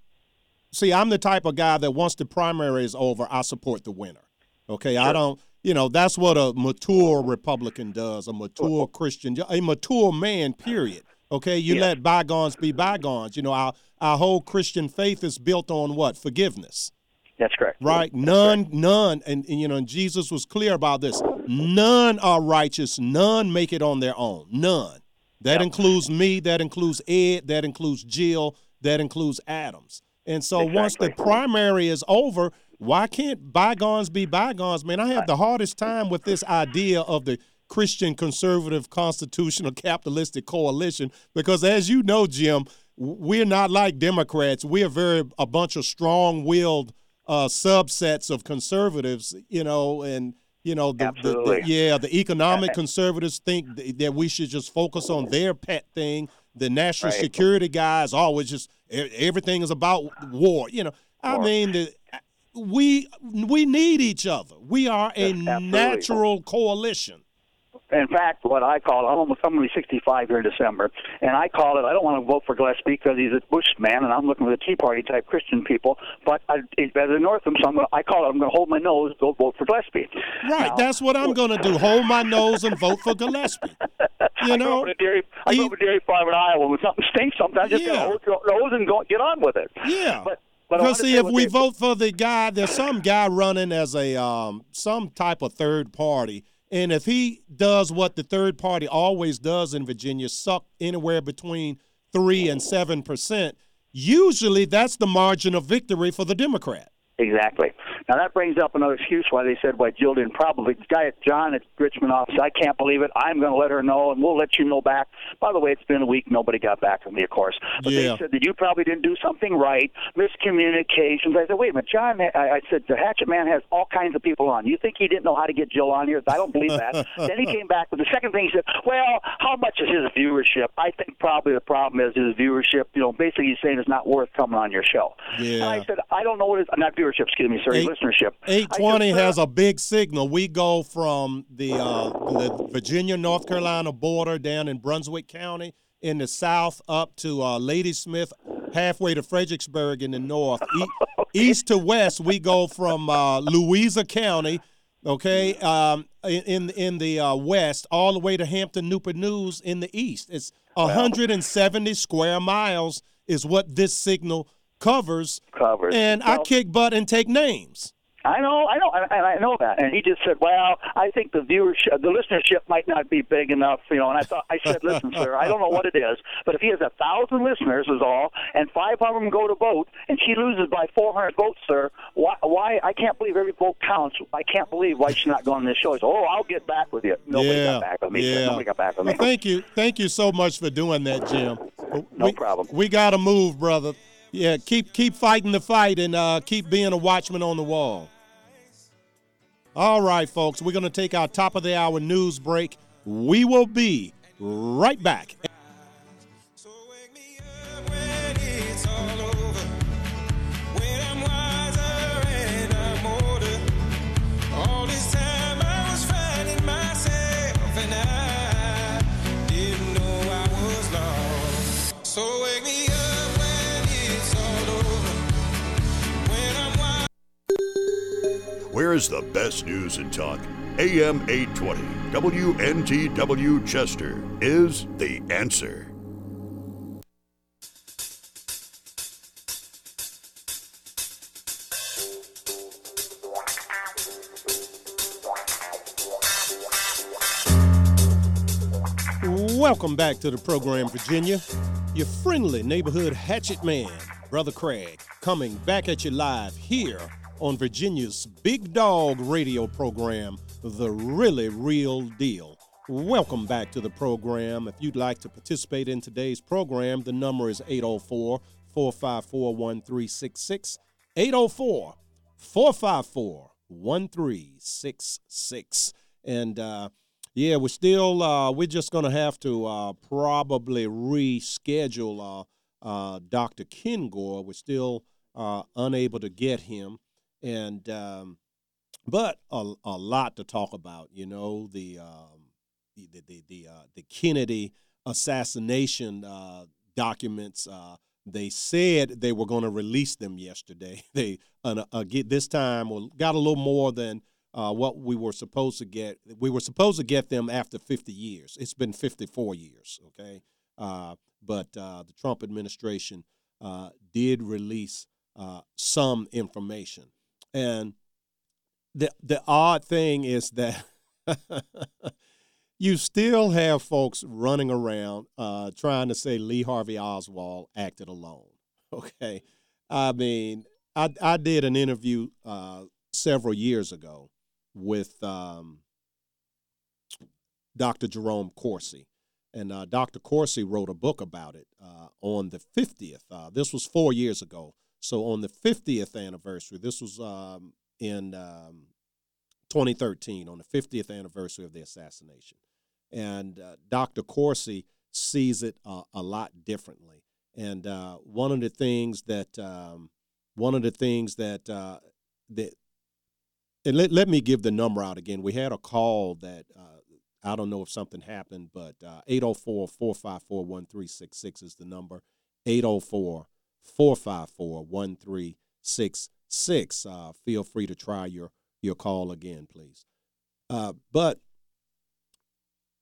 see, I'm the type of guy that once the primary is over, I support the winner. Okay, I don't. You know, that's what a mature Republican does. A mature Christian, a mature man. Period. Okay, you Yeah. let bygones be bygones. You know, our our whole Christian faith is built on what forgiveness. That's correct. Right? None, none, and, and you know, and Jesus was clear about this. None are righteous. None make it on their own. None. That includes me. That includes Ed. That includes Jill. That includes Adams. And so once the primary is over, why can't bygones be bygones? Man, I have the hardest time with this idea of the Christian conservative constitutional [LAUGHS] capitalistic coalition because, as you know, Jim, we're not like Democrats. We're very a bunch of strong-willed uh, subsets of conservatives, you know, and you know, the, the, the yeah, the economic [LAUGHS] conservatives think th- that we should just focus on their pet thing. The national Right. security guys always just everything is about war. You know, I mean, the, we we need each other. We are a Absolutely. natural coalition. In fact, what I call I'm almost I'm going to be 65 here in December, and I call it. I don't want to vote for Gillespie because he's a Bush man, and I'm looking for the Tea Party type Christian people. But I, it's better than Northam, so I'm going. to I call it. I'm going to hold my nose, go vote for Gillespie. Right, Now, that's what I'm going to do. Hold my nose and vote for Gillespie. [LAUGHS] You I grew know, up in a dairy, I grew up in a dairy farm in Iowa. When something stinks, sometimes just Yeah. hold your nose and go get on with it. Yeah. But but I Because see, if we vote for the guy, there's some guy running as a um, some type of third party, and if he does what the third party always does in Virginia, suck anywhere between three and seven percent, usually that's the margin of victory for the Democrat. Exactly. Now that brings up another excuse why they said why Jill didn't probably. The guy at John at Richmond office, I can't believe it. I'm going to let her know, and we'll let you know back. By the way, it's been a week. Nobody got back to me, of course. But Yeah. they said that you probably didn't do something right, miscommunications. I said, wait a minute, John. I, I said the Hatchet Man has all kinds of people on. You think he didn't know how to get Jill on here? I don't believe that. [LAUGHS] then he came back with the second thing. He said, well, how much is his viewership? I think probably the problem is his viewership. You know, basically he's saying it's not worth coming on your show. And I said, I don't know what is not viewership. Excuse me, sorry, Eight- listenership. Eight twenty has a big signal. We go from the uh, the Virginia North Carolina border down in Brunswick County in the south up to uh, Ladysmith, halfway to Fredericksburg in the north. E- [LAUGHS] East to west, we go from uh, Louisa County, okay, um, in in, in the uh, west, all the way to Hampton Newport News in the east. It's 170 square miles is what this signal covers. Covers. And I kick butt and take names. I know, I know, and and I know that. And he just said, "Well, I think the viewership, the listenership might not be big enough, you know." And I thought, I said, "Listen, sir, I don't know what it is, but if he has a thousand listeners, is all, and five of them go to vote, and she loses by 400 votes, sir, why? Why? I can't believe every vote counts. I can't believe why she's not going on this show." He said, "Oh, I'll get back with you." Nobody yeah, got back with me. Yeah. Nobody got back with me. Well, thank you, thank you so much for doing that, Jim. No we, problem. We got to move, brother. Yeah, keep keep fighting the fight and uh, keep being a watchman on the wall. All right, folks, we're going to take our top of the hour news break. We will be right back. Here's the best news and talk. AM 820, WNTW Chester is the answer. Welcome back to the program, Virginia. Your friendly neighborhood hatchet man, Brother Craig, coming back at you live here on Virginia's Big Dog radio program, The Really Real Deal. Welcome back to the program. If you'd like to participate in today's program, the number is 804 454 1366. 804 454 1366. And, uh, yeah, we're still, uh, we're just going to have to uh, probably reschedule uh, uh, Dr. Kengor. We're still uh, unable to get him. And, um, but a, a lot to talk about, you know, the, um, the, the, the, uh, the Kennedy assassination uh, documents. Uh, they said they were going to release them yesterday. [LAUGHS] They uh, uh, get this time well, got a little more than uh, what we were supposed to get. We were supposed to get them after 50 years. It's been 54 years, okay? Uh, but uh, the Trump administration uh, did release some information. And the, the odd thing is that [LAUGHS] you still have folks running around uh, trying to say Lee Harvey Oswald acted alone, [LAUGHS] okay? I mean, I, I did an interview several years ago with um, Dr. Jerome Corsi. And uh, Dr. Corsi wrote a book about it uh, on the 50th. Uh, this was four years ago. So on the 50th anniversary, this was um, in um, 2013, on the 50th anniversary of the assassination. And uh, Dr. Corsi sees it a lot differently. And uh, one of the things that um, one of the things that uh, that and let, let me give the number out again. We had a call that uh, I don't know if something happened, but 804 454 1366 is the number. 804 454 1366. Uh, feel free to try your, your call again, please. Uh, but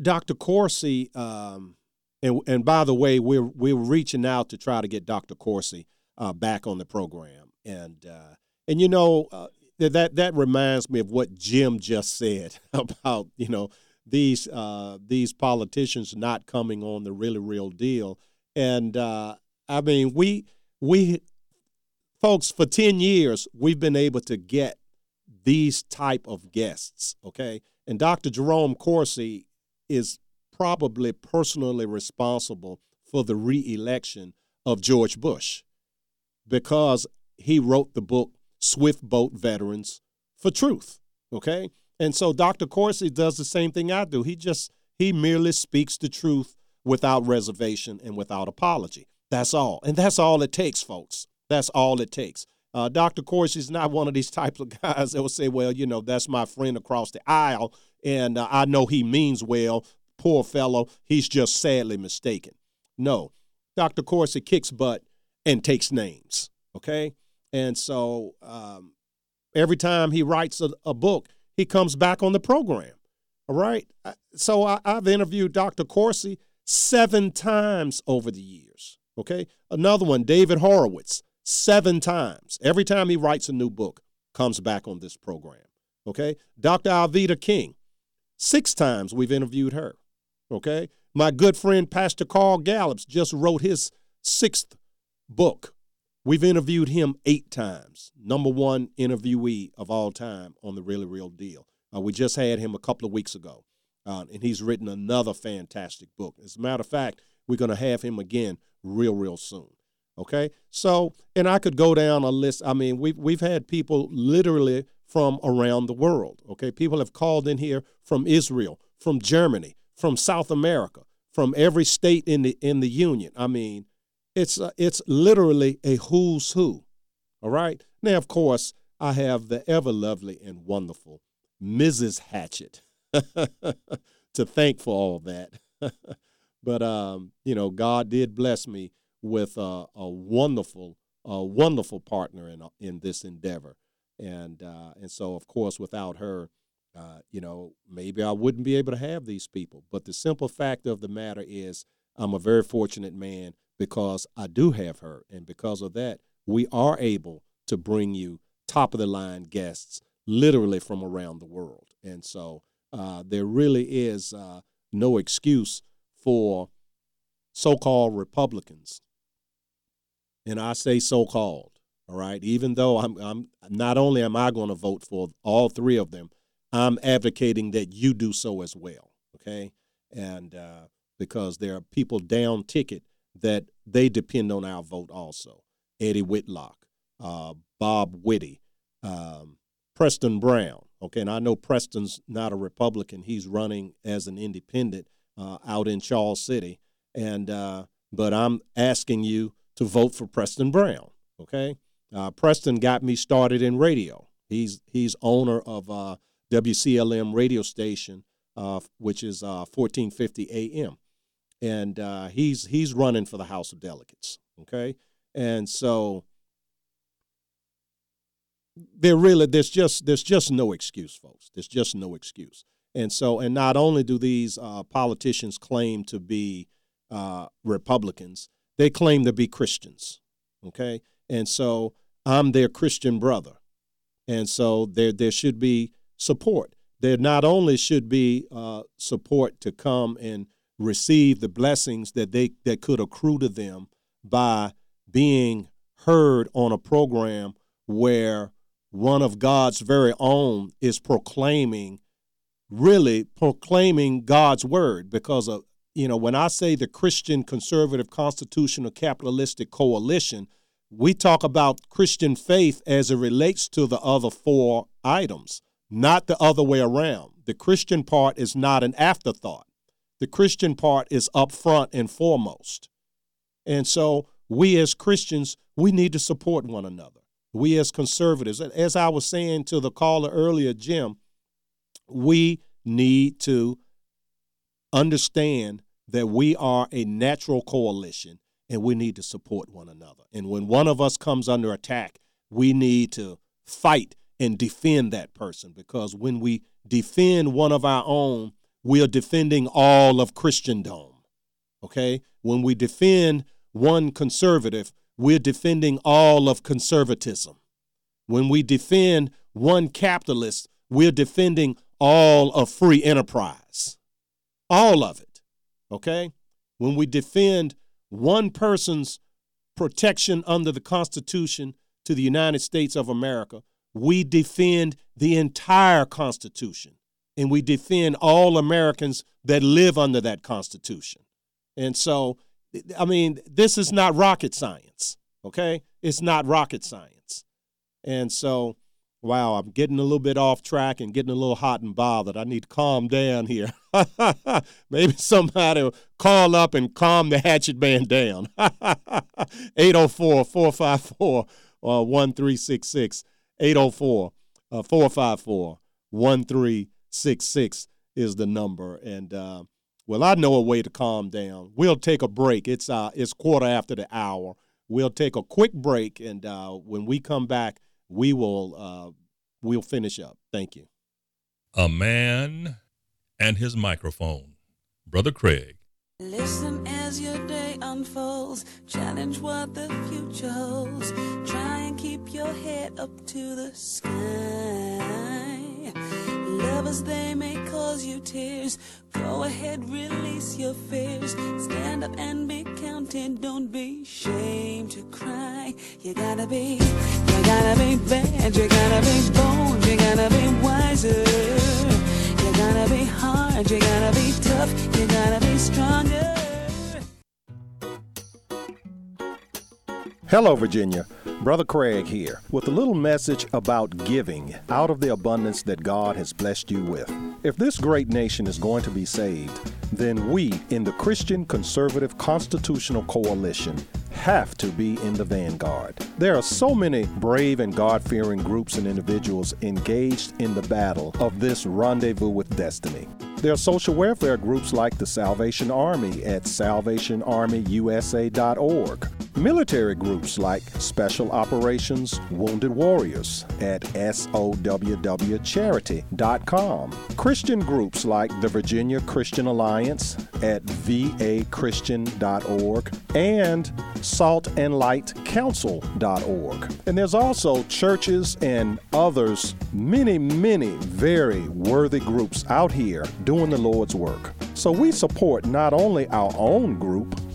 Dr. Corsi, um, and, and by the way, we're, we're reaching out to try to get Dr. Corsi uh, back on the program. And, uh, and you know, uh, that that reminds me of what Jim just said [LAUGHS] about you know these uh, these politicians not coming on the really real deal. And uh, I mean, we we folks for ten years we've been able to get these type of guests. Okay, and Dr. Jerome Corsi is probably personally responsible for the reelection of George Bush because he wrote the book Swift Boat Veterans for Truth. Okay? And so Dr. Corsi does the same thing I do. He just he merely speaks the truth without reservation and without apology. That's all. And that's all it takes, folks. That's all it takes. Uh, Dr. Corsi is not one of these [LAUGHS] types of guys that will say, well, you know, that's my friend across the aisle, and uh, I know he means well. Poor fellow, he's just sadly mistaken. No, Dr. Corsi kicks butt and takes names, okay? And so um, every time he writes a, a, book, he comes back on the program. All right. So I, I've interviewed Dr. Corsi seven times over the years. Okay. Another one, David Horowitz, seven times. Every time he writes a new book, comes back on this program. Okay. Dr. Alveda King, six times we've interviewed her. Okay. My good friend, Pastor Carl Gallups, just wrote his sixth book. We've interviewed him eight times. Number one interviewee of all time on the Really Real Deal. Uh, we just had him a couple of weeks ago, uh, and he's written another fantastic book. As a matter of fact, we're going to have him again real, real soon. Okay, so and I could go down a list. I mean, we've we've had people literally from around the world. Okay, people have called in here from Israel, from Germany, from South America, from every state in the in the union. I mean, it's it's literally a who's who. All right. Now, of course, I have the ever lovely and wonderful Mrs. Hatchett [LAUGHS] to thank for all that. [LAUGHS] but um, you know, God did bless me with a, a wonderful, a wonderful partner in in this endeavor. and uh, and so of course without her, uh, you know, maybe I wouldn't be able to have these people. But the simple fact of the matter is, I'm a very fortunate man because I do have her, and because of that, we are able to bring you top of the line guests, literally from around the world. And so uh, there really is uh, no excuse for so-called Republicans, and I say so-called. All right, even though I'm, I'm not only am I going to vote for all three of them, I'm advocating that you do so as well. Okay, and uh, because there are people down ticket that they depend on our vote also. Eddie Whitlock, uh, Bob Whitty, um, Preston Brown. Okay, and I know Preston's not a Republican; he's running as an independent uh, out in Charles City, and uh, but I'm asking you to vote for Preston Brown. Okay, uh, Preston got me started in radio. He's he's owner of uh, WCLM radio station, uh, which is 1450 AM, and he's he's running for the House of Delegates. Okay, and so there really there's just there's just no excuse, folks. There's just no excuse. And so, and not only do these uh, politicians claim to be uh, Republicans, they claim to be Christians. Okay, and so I'm their Christian brother, and so there there should be support. There not only should be uh, support to come and receive the blessings that they that could accrue to them by being heard on a program where one of God's very own is proclaiming, really proclaiming God's word. Because of, you know, when I say the Christian conservative constitutional capitalistic coalition, we talk about Christian faith as it relates to the other four items, not the other way around. The Christian part is not an afterthought. The Christian part is up front and foremost. And so we as Christians, we need to support one another we as conservatives, as I was saying to the caller earlier, Jim, we need to understand that we are a natural coalition and we need to support one another. And when one of us comes under attack, we need to fight and defend that person because when we defend one of our own, we are defending all of Christendom. Okay? When we defend one conservative, we're defending all of conservatism. When we defend one capitalist, we're defending all of free enterprise. All of it. Okay? When we defend one person's protection under the Constitution to the United States of America, we defend the entire Constitution and we defend all Americans that live under that Constitution. And so I mean, this is not rocket science, okay? It's not rocket science. And so, wow, I'm getting a little bit off track and getting a little hot and bothered. I need to calm down here. [LAUGHS] Maybe somebody will call up and calm the hatchet man down. [LAUGHS] 804 454 1366. 804 454 1366 is the number. And, uh, well, I know a way to calm down. We'll take a break. It's uh, it's quarter after the hour. We'll take a quick break, and uh, when we come back, we will uh, we'll finish up. Thank you. A man and his microphone, Brother Craig. Listen as your day unfolds. Challenge what the future holds. Try and keep your head up to the sky. Lovers, they may cause you tears. Go ahead, release your fears. Stand up and be counted. Don't be ashamed to cry. You gotta be, you gotta be bad. You gotta be bold. You gotta be wiser. You gotta be hard. You gotta be tough. You gotta be stronger. Hello, Virginia. Brother Craig here with a little message about giving out of the abundance that God has blessed you with. If this great nation is going to be saved, then we in the Christian Conservative Constitutional Coalition have to be in the vanguard. There are so many brave and God fearing groups and individuals engaged in the battle of this rendezvous with destiny. There are social welfare groups like the Salvation Army at salvationarmyusa.org Military groups like Special Operations Wounded Warriors at SOWWCharity.com. Christian groups like the Virginia Christian Alliance at vachristian.org and saltandlightcouncil.org. And there's also churches and others, many, many very worthy groups out here doing the Lord's work. So we support not only our own group,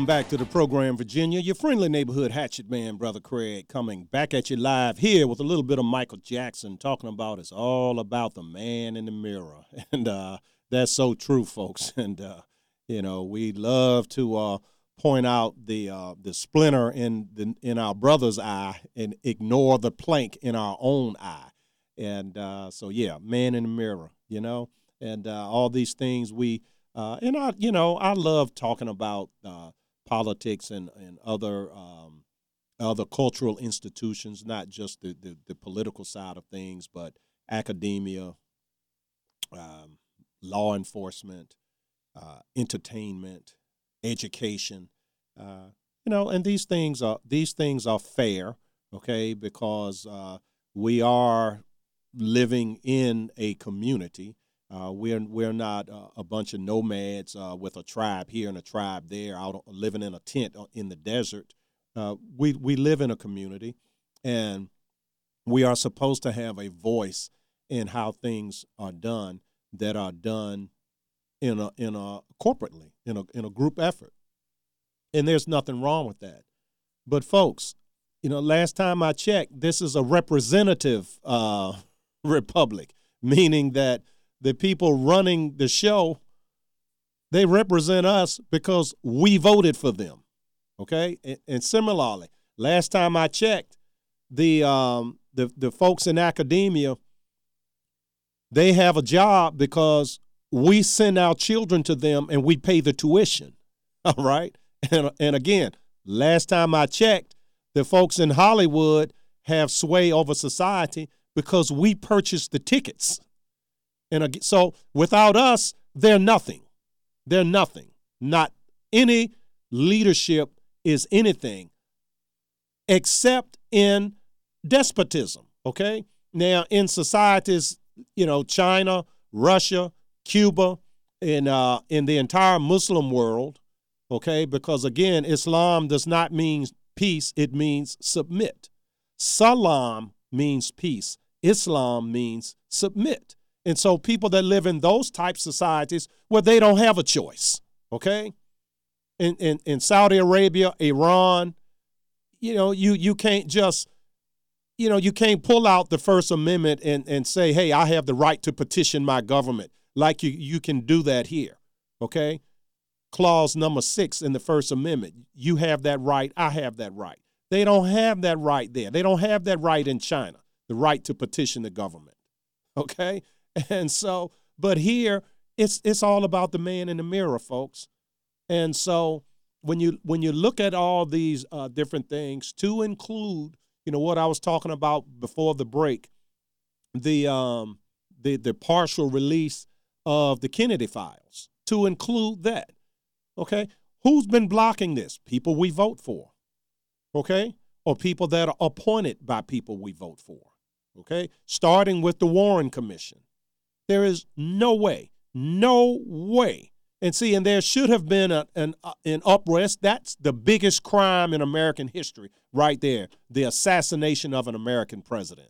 Welcome back to the program, Virginia. Your friendly neighborhood hatchet man, Brother Craig, coming back at you live here with a little bit of Michael Jackson talking about it's all about the man in the mirror. [LAUGHS] And uh, that's so true, folks. [LAUGHS] And, uh, you know, we love to uh, point out the uh, the splinter in, the, in our brother's eye and ignore the plank in our own eye. And uh, so, yeah, man in the mirror, you know, and uh, all these things we uh, and I, you know, I love talking about uh, politics and and other um, other cultural institutions, not just the, the the political side of things, but academia, um, law enforcement, uh, entertainment, education. Uh, you know, and these things are these things are fair, okay, because uh, we are living in a community. Uh, we're we're not uh, a bunch of nomads uh, with a tribe here and a tribe there, out living in a tent in the desert. Uh, we we live in a community, and we are supposed to have a voice in how things are done that are done in a in a corporately in a in a group effort, and there's nothing wrong with that. But folks, you know, last time I checked, this is a representative uh, [LAUGHS] republic, meaning that the people running the show they represent us because we voted for them okay? And, and similarly last time i checked the um the, the folks in academia they have a job because we send our children to them and we pay the tuition [LAUGHS] all right? And, and again last time i checked the folks in hollywood have sway over society because we purchase the tickets and so without us, they're nothing. They're nothing. Not any leadership is anything except in despotism. Okay. Now, in societies, you know, China, Russia, Cuba, in uh, in the entire Muslim world, okay, because again, Islam does not mean peace; it means submit. Salam means peace. Islam means submit. And so people that live in those type societies where they don't have a choice, okay? In, in, in Saudi Arabia, Iran, you know, you, you can't just, you know, you can't pull out the First Amendment and, and say, hey, I have the right to petition my government like you, you can do that here, okay? Clause number six in the First Amendment, you have that right, I have that right. They don't have that right there. They don't have that right in China, the right to petition the government, okay? [LAUGHS] And so, but here it's it's all about the man in the mirror, folks. And so when you when you look at all these uh, different things, to include, you know, what I was talking about before the break, the um the the partial release of the Kennedy files, to include that. Okay, who's been blocking this? People we vote for. Okay, or people that are appointed by people we vote for. Okay, starting with the Warren Commission. There is no way, no way. And see, and there should have been a, an, uh, an uprest. That's the biggest crime in American history, right there the assassination of an American president.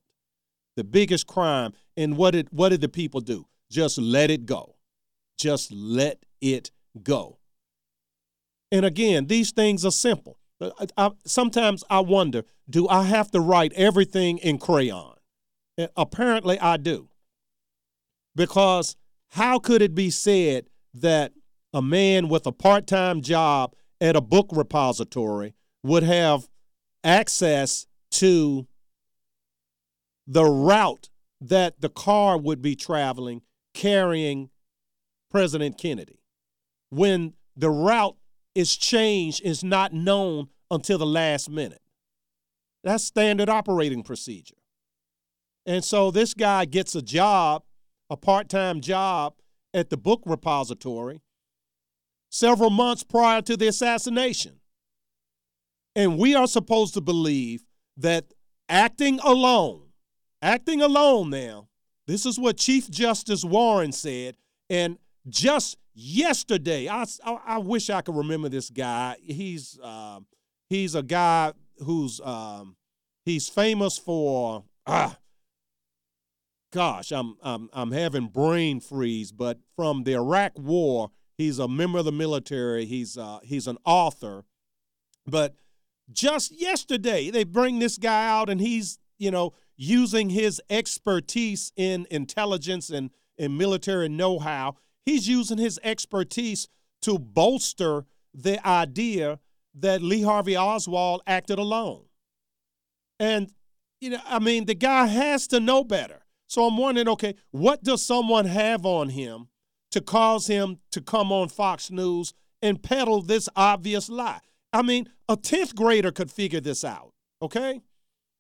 The biggest crime. And what did, what did the people do? Just let it go. Just let it go. And again, these things are simple. Uh, I, I, sometimes I wonder, do I have to write everything in crayon? Uh, Apparently, I do. Because how could it be said that a man with a part time job at a book repository would have access to the route that the car would be traveling carrying President Kennedy when the route is changed, is not known until the last minute? That's standard operating procedure. And so this guy gets a job, a part time job at the book repository several months prior to the assassination. And we are supposed to believe that acting alone, acting alone now, this is what Chief Justice Warren said. And just yesterday, I, I, I wish I could remember this guy. He's um, he's a guy who's um, he's famous for ah, gosh, I'm I'm I'm having brain freeze. But from the Iraq War, he's a member of the military. He's uh, he's an author. But just yesterday, they bring this guy out, and he's you know using his expertise in intelligence and and military know-how. He's using his expertise to bolster the idea that Lee Harvey Oswald acted alone. And you know, I mean, the guy has to know better. So I'm wondering, okay, what does someone have on him to cause him to come on Fox News and peddle this obvious lie? I mean, a 10th grader could figure this out, okay?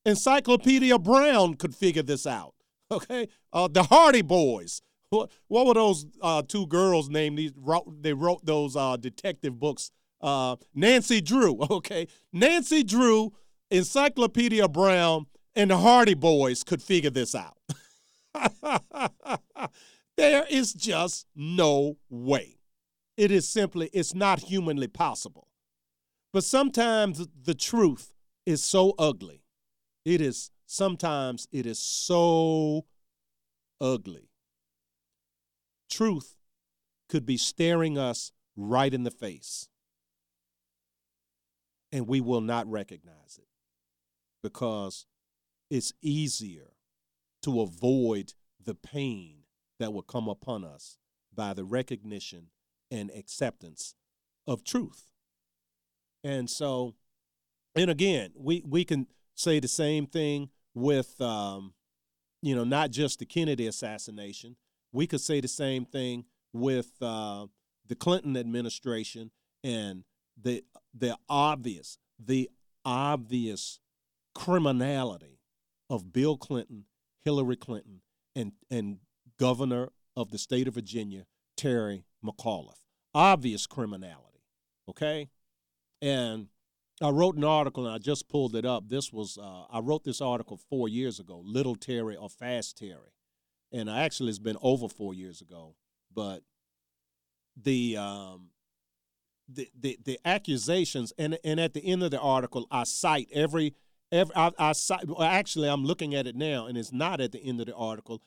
Encyclopedia Brown could figure this out, [LAUGHS] okay? Uh, the Hardy Boys. What, what were those uh, two girls named? These wrote, they wrote those uh, detective books. Uh, Nancy Drew, [LAUGHS] okay? Nancy Drew, Encyclopedia Brown, and the Hardy Boys could figure this out. [LAUGHS] [LAUGHS] there is just no way. It is simply, it's not humanly possible. But sometimes the truth is so ugly. It is, sometimes it is so ugly. Truth could be staring us right in the face, and we will not recognize it because it's easier to avoid the pain that will come upon us by the recognition and acceptance of truth. And so, and again, we, we can say the same thing with, um, you know, not just the Kennedy assassination. We could say the same thing with uh, the Clinton administration and the the obvious, the obvious criminality of Bill Clinton, Hillary Clinton, and and Governor of the state of Virginia, Terry McAuliffe. Obvious criminality. Okay, and I wrote an article and I just pulled it up. This was uh, I wrote this article four years ago, Little Terry or Fast Terry, and actually it's been over four years ago. But the um, the, the the accusations and and at the end of the article I cite every every I, I actually I'm looking at it now and it's not at the end of the article.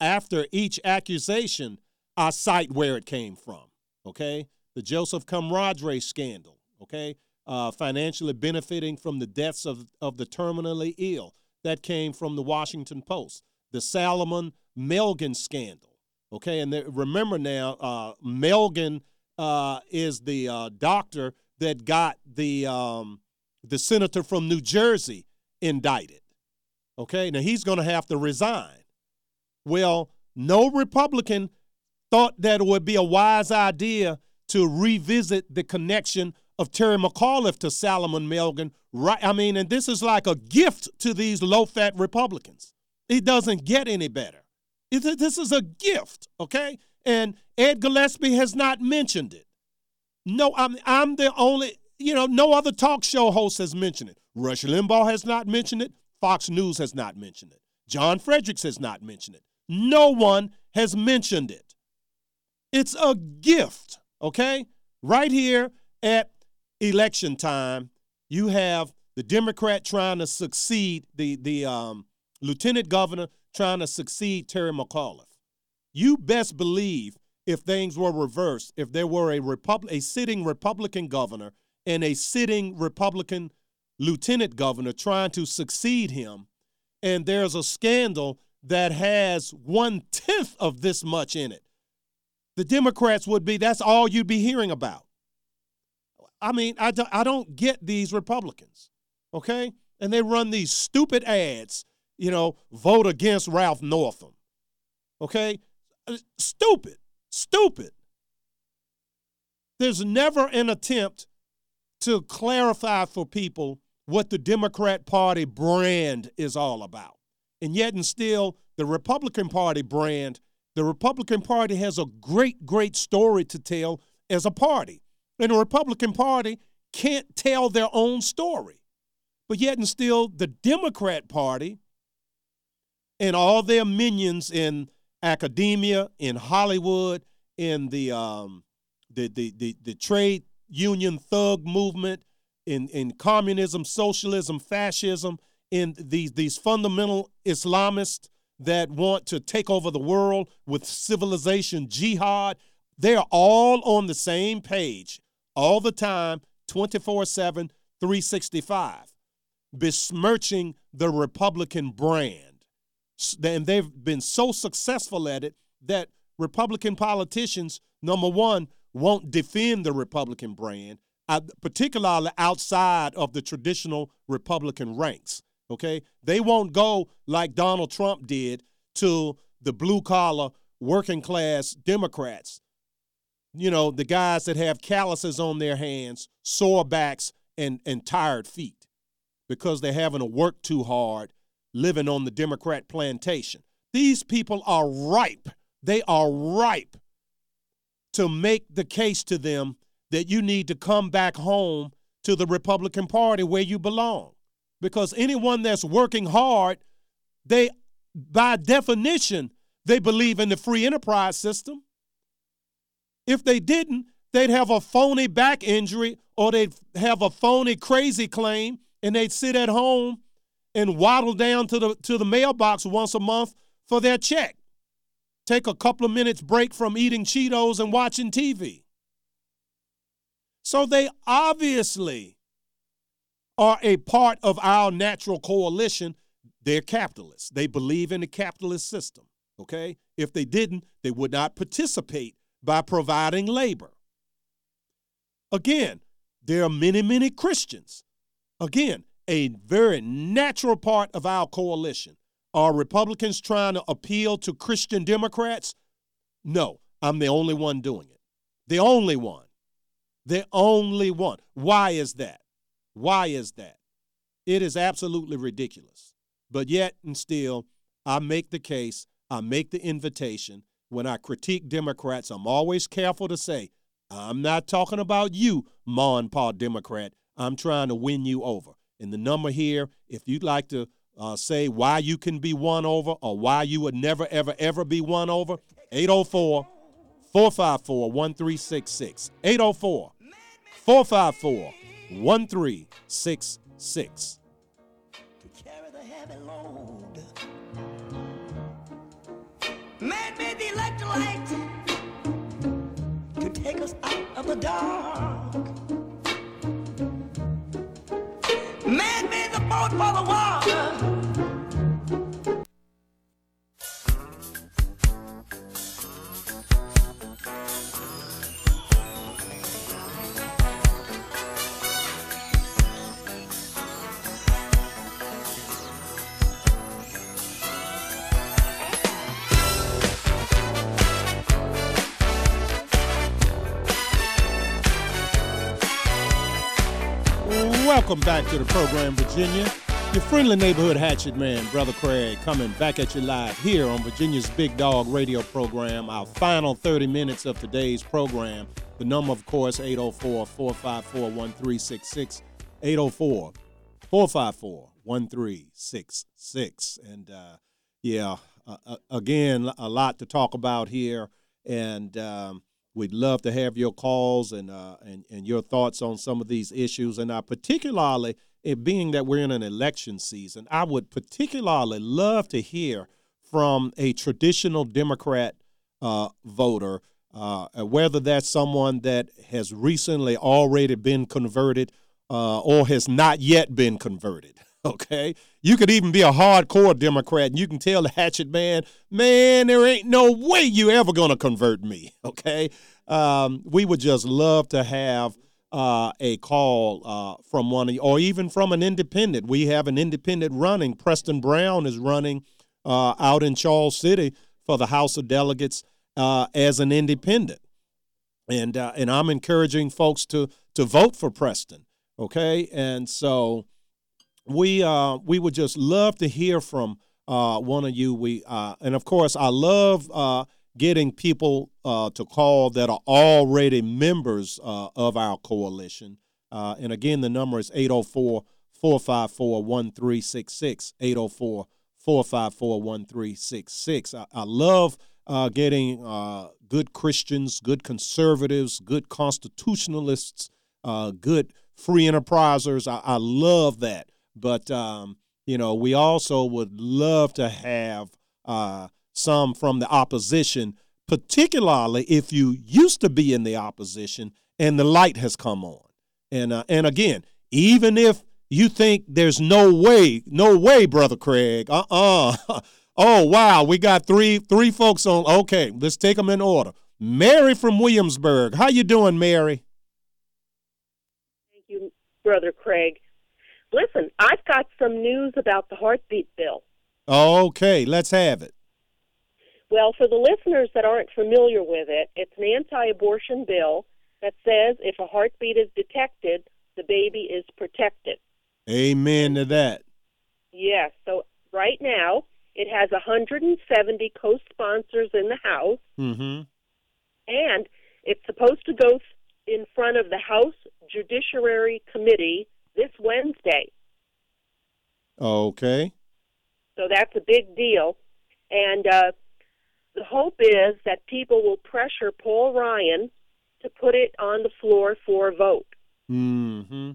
After each accusation, I cite where it came from. Okay, the Joseph Caramadre scandal. Okay, uh, financially benefiting from the deaths of of the terminally ill that came from the Washington Post. The Salomon Melgen scandal. Okay, and remember now, uh, Melgen uh, is the uh, doctor that got the um, the senator from New Jersey indicted. Okay, now he's going to have to resign. Well, no Republican thought that it would be a wise idea to revisit the connection of Terry McAuliffe to Salomon Melgen. Right? I mean, and this is like a gift to these low-fat Republicans. It doesn't get any better. This is a gift, okay? And Ed Gillespie has not mentioned it. No, I'm I'm the only, you know, no other talk show host has mentioned it. Rush Limbaugh has not mentioned it. Fox News has not mentioned it. John Fredericks has not mentioned it. No one has mentioned it. It's a gift, okay? Right here at election time, you have the Democrat trying to succeed, the, the um, lieutenant governor trying to succeed Terry McAuliffe. You best believe if things were reversed, if there were a Repub- a sitting Republican governor and a sitting Republican lieutenant governor trying to succeed him, and there's a scandal that has one tenth of this much in it, the Democrats would be that's all you'd be hearing about. I mean, I don't, I don't get these Republicans, okay? And they run these stupid ads, you know, vote against Ralph Northam, okay? Uh, Stupid, stupid. There's never an attempt to clarify for people what the Democrat Party brand is all about. And yet, and still, the Republican Party brand, the Republican Party has a great, great story to tell as a party. And the Republican Party can't tell their own story. But yet, and still, the Democrat Party and all their minions in academia, in Hollywood, in the um, the, the the the trade union thug movement, in in communism, socialism, fascism, in these these fundamental Islamists that want to take over the world with civilization jihad. They are all on the same page all the time, 24 7, 365, besmirching the Republican brand. And they've been so successful at it that Republican politicians, number one, won't defend the Republican brand, uh, particularly outside of the traditional Republican ranks. Okay? They won't go like Donald Trump did to the blue collar, working class Democrats. You know, the guys that have calluses on their hands, sore backs, and, and tired feet because they're having to work too hard living on the Democrat plantation. These people are ripe. They are ripe to make the case to them that you need to come back home to the Republican Party where you belong. Because anyone that's working hard, they, by definition, they believe in the free enterprise system. If they didn't, they'd have a phony back injury or they'd have a phony crazy claim and they'd sit at home and waddle down to the to the mailbox once a month for their check. Take a couple of minutes break from eating Cheetos and watching TV. So they obviously are a part of our natural coalition. They're capitalists. They believe in the capitalist system. Okay? If they didn't, they would not participate by providing labor. Again, there are many, many Christians. Again, a very natural part of our coalition. Are Republicans trying to appeal to Christian Democrats? No, I'm the only one doing it. The only one. The only one. Why is that? Why is that? It is absolutely ridiculous. But yet and still, I make the case, I make the invitation. When I critique Democrats, I'm always careful to say, I'm not talking about you, Ma and Pa Democrat. I'm trying to win you over. And the number here, if you'd like to uh, say why you can be won over or why you would never, ever, ever be won over, 804 454 1366. 804 454 1366. Man made the electrolyte to take us out of the dark. Man made the boat Welcome back to the program, Virginia. Your friendly neighborhood hatchet man, Brother Craig, coming back at you live here on Virginia's Big Dog radio program. Our final 30 minutes of today's program. The number, of course, 804 454 1366. 804 454 1366. And uh, yeah, uh, uh, again, a lot to talk about here. And um, We'd love to have your calls and uh, and and your thoughts on some of these issues, and particularly it being that we're in an election season, I would particularly love to hear from a traditional Democrat uh, voter uh, whether that's someone that has recently already been converted uh, or has not yet been converted. Okay, you could even be a hardcore Democrat, and you can tell the hatchet man, man, there ain't no way you ever gonna convert me. [LAUGHS] Okay, um, we would just love to have uh, a call uh, from one of or even from an independent. We have an independent running. Preston Brown is running uh, out in Charles City for the House of Delegates uh, as an independent, and uh, and I'm encouraging folks to to vote for Preston. Okay, and so we uh, we would just love to hear from uh, one of you. We uh, and of course I love uh, getting people uh, to call that are already members uh, of our coalition. Uh, and again, the number is 804 454 1366. 804 454 1366. I love uh, getting uh, good Christians, good conservatives, good constitutionalists, uh, good free enterprisers. I, I love that. But, um, you know, we also would love to have uh, some from the opposition, particularly if you used to be in the opposition and the light has come on. And, uh, and again, even if you think there's no way, no way, brother Craig, uh-uh. [LAUGHS] oh wow, we got three three folks on. Okay, let's take them in order. Mary from Williamsburg, how you doing, Mary? Thank you, brother Craig. Listen, I've got some news about the heartbeat bill. Okay, let's have it. Well, for the listeners that aren't familiar with it, it's an anti-abortion bill that says if a heartbeat is detected, the baby is protected. Amen to that. Yes. So right now, it has 170 co-sponsors in the House, Mm-hmm. and it's supposed to go in front of the House Judiciary Committee this Wednesday. Okay. So that's a big deal. And uh, the hope is that people will pressure Paul Ryan to put it on the floor for a vote. Mm-hmm.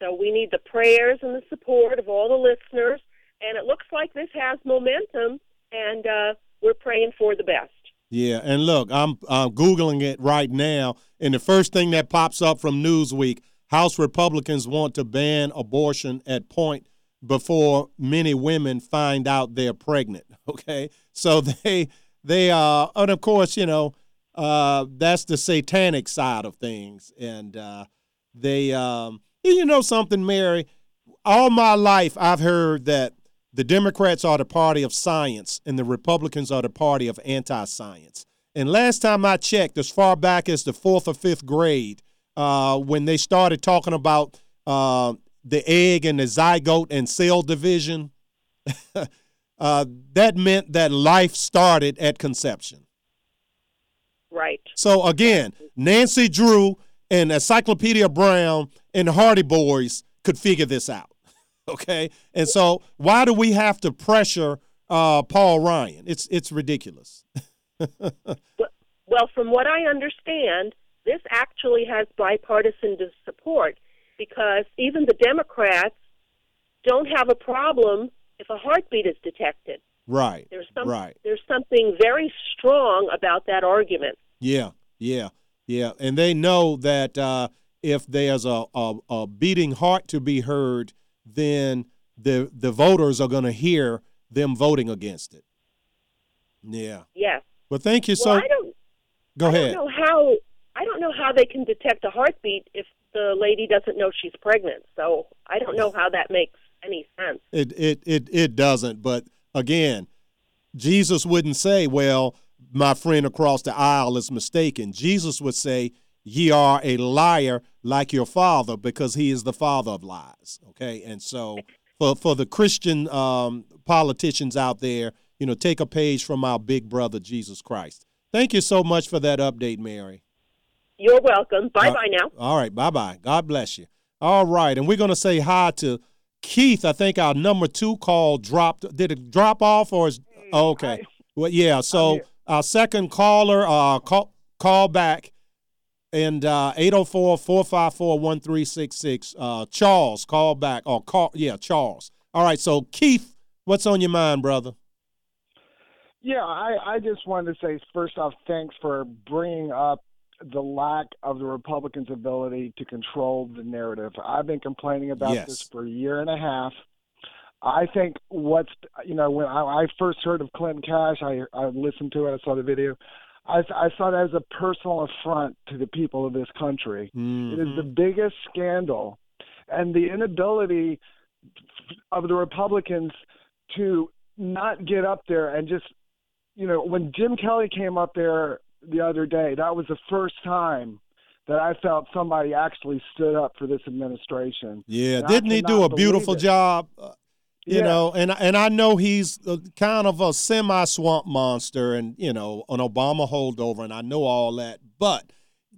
So we need the prayers and the support of all the listeners. And it looks like this has momentum, and uh, we're praying for the best. Yeah, and look, I'm I'm googling it right now, and the first thing that pops up from Newsweek: House Republicans want to ban abortion at point before many women find out they're pregnant. [LAUGHS] Okay, so they they uh, and of course you know uh, that's the satanic side of things, and uh, they um, you know something, Mary. All my life, I've heard that the Democrats are the party of science and the Republicans are the party of anti science. And last time I checked, as far back as the fourth or fifth grade, uh, when they started talking about uh, the egg and the zygote and cell division, [LAUGHS] uh, that meant that life started at conception. Right. So again, Nancy Drew and Encyclopedia Brown and Hardy Boys could figure this out. [LAUGHS] Okay, and so why do we have to pressure uh, Paul Ryan? It's it's ridiculous. [LAUGHS] Well, from what I understand, this actually has bipartisan support because even the Democrats don't have a problem if a heartbeat is detected. right. There's some, Right. There's something very strong about that argument. Yeah. Yeah. Yeah. And they know that uh, if there's a, a a beating heart to be heard, then the the voters are going to hear them voting against it. Yeah. Yes. Well, thank you so. well, I don't. Go I ahead. don't know how. I don't know how they can detect a heartbeat if the lady doesn't know she's pregnant. So I don't know how that makes any sense. It it it it doesn't. But again, Jesus wouldn't say, "Well, my friend across the aisle is mistaken." Jesus would say, "Ye are a liar like your father, because he is the father of lies." Okay, and so for for the Christian um, politicians out there, you know, take a page from our big brother Jesus Christ. Thank you so much for that update, Mary. You're welcome. Bye bye Uh, now. All right, bye bye. God bless you. All right, and we're going to say hi to Keith. I think our number two call dropped. Did it drop off or is oh, okay? Well, yeah. So our second caller, uh, call call back, and uh, 804-454-1366. Uh, Charles, call back or call. Yeah, Charles. All right. So Keith, what's on your mind, brother? Yeah, I, I just wanted to say first off, thanks for bringing up the lack of the Republicans' ability to control the narrative. I've been complaining about Yes. this for a year and a half. I think what's you know when I, I first heard of Clinton Cash, I I listened to it, I saw the video. I I saw it as a personal affront to the people of this country. It is the mm-hmm. biggest scandal, and the inability of the Republicans to not get up there and just you know when Jim Kelly came up there the other day, that was the first time that I felt somebody actually stood up for this administration. Yeah, And didn't he do a beautiful job? Uh, you Yeah. know, and and I know he's kind of a semi swamp monster, and you know, an Obama holdover, and I know all that. But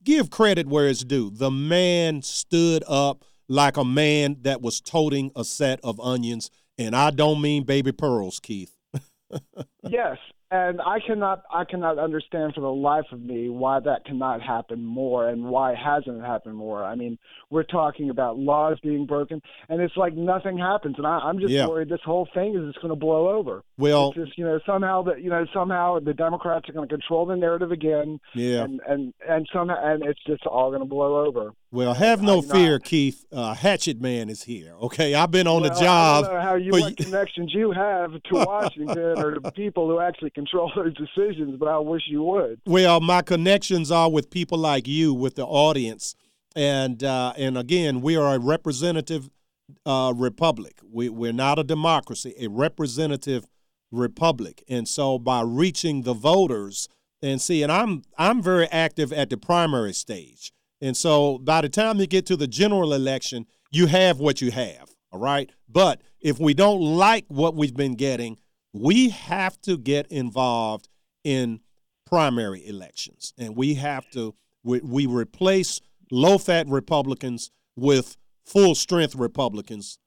give credit where it's due. The man stood up like a man that was toting a set of onions, and I don't mean baby pearls, Keith. [LAUGHS] yes, and I cannot I cannot understand for the life of me why that cannot happen more and why it hasn't happened more. I mean, we're talking about laws being broken, and it's like nothing happens, and I, I'm just Yeah. worried this whole thing is just going to blow over. Well- it's just you know somehow that you know somehow the Democrats are going to control the narrative again, Yeah. and and and somehow and it's just all going to blow over. Well, have no know, fear, Keith. Uh, Hatchet Man is here. Okay, I've been on Well, the job. I don't know how you what connections you have to [LAUGHS] Washington or the people who actually control [LAUGHS] those decisions, but I wish you would. Well, my connections are with people like you, with the audience, and uh, and again, we are a representative uh, republic. We we're not a democracy, a representative republic, and so by reaching the voters and see, and I'm I'm very active at the primary stage, and so by the time you get to the general election, you have what you have. All right, but if we don't like what we've been getting, we have to get involved in primary elections, and we have to we, we replace low fat Republicans with full strength Republicans,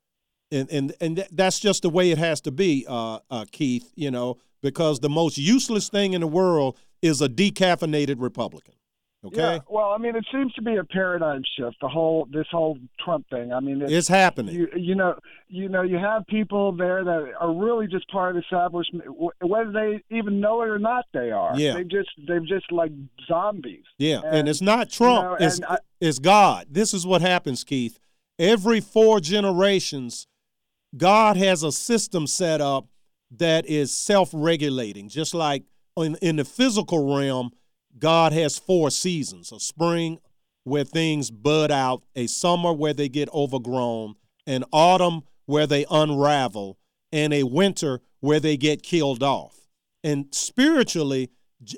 and and and that's just the way it has to be, uh, uh, Keith. You know, because the most useless thing in the world is a decaffeinated Republican. Okay, Yeah, well, I mean, it seems to be a paradigm shift. The whole this whole Trump thing. I mean, It's happening. You, you know, you know, you have people there that are really just part of the establishment, whether they even know it or not. They are. Yeah. They just they're just like zombies. Yeah, and, And, it's not you Trump. know, it's, I- it's God. This is what happens, Keith. Every four generations, God has a system set up that is self-regulating. Just like in, in the physical realm, God has four seasons: a spring where things bud out, a summer where they get overgrown, an autumn where they unravel, and a winter where they get killed off. And spiritually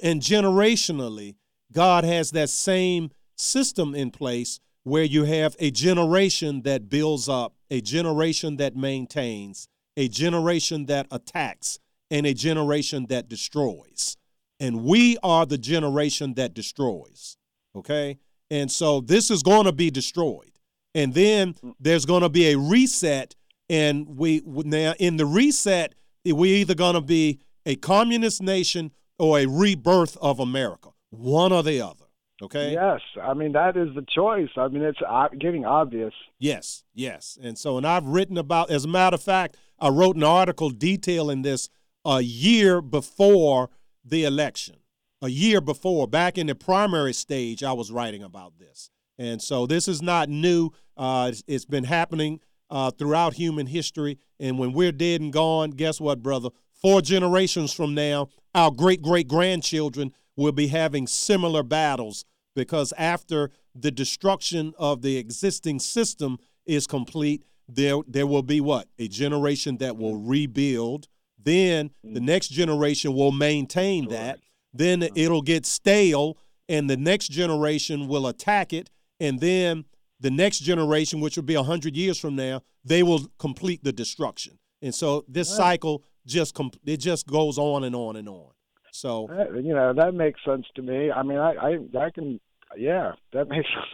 and generationally, God has that same system in place where you have a generation that builds up, a generation that maintains, a generation that attacks, and a generation that destroys. And we are the generation that destroys. Okay? And so this is going to be destroyed. And then there's going to be a reset. And we now in the reset, we're either going to be a communist nation or a rebirth of America, one or the other. Okay. Yes, I mean that is the choice. I mean it's getting obvious. Yes, yes. And so, and I've written about, as a matter of fact, I wrote an article detailing this a year before the election. A year before, back in the primary stage, I was writing about this. And so, this is not new. Uh, it's, it's been happening uh, throughout human history. And when we're dead and gone, guess what, brother? Four generations from now, our great great grandchildren will be having similar battles because after the destruction of the existing system is complete, there there will be what a generation that will rebuild. Then the mm-hmm. next generation will maintain that. Then uh-huh. it'll get stale, and the next generation will attack it, and then the next generation, which will be hundred years from now, they will complete the destruction. And so this Right. cycle just com- it just goes on and on and on. So you know that makes sense to me. I mean, I I, I can, yeah, that makes [LAUGHS]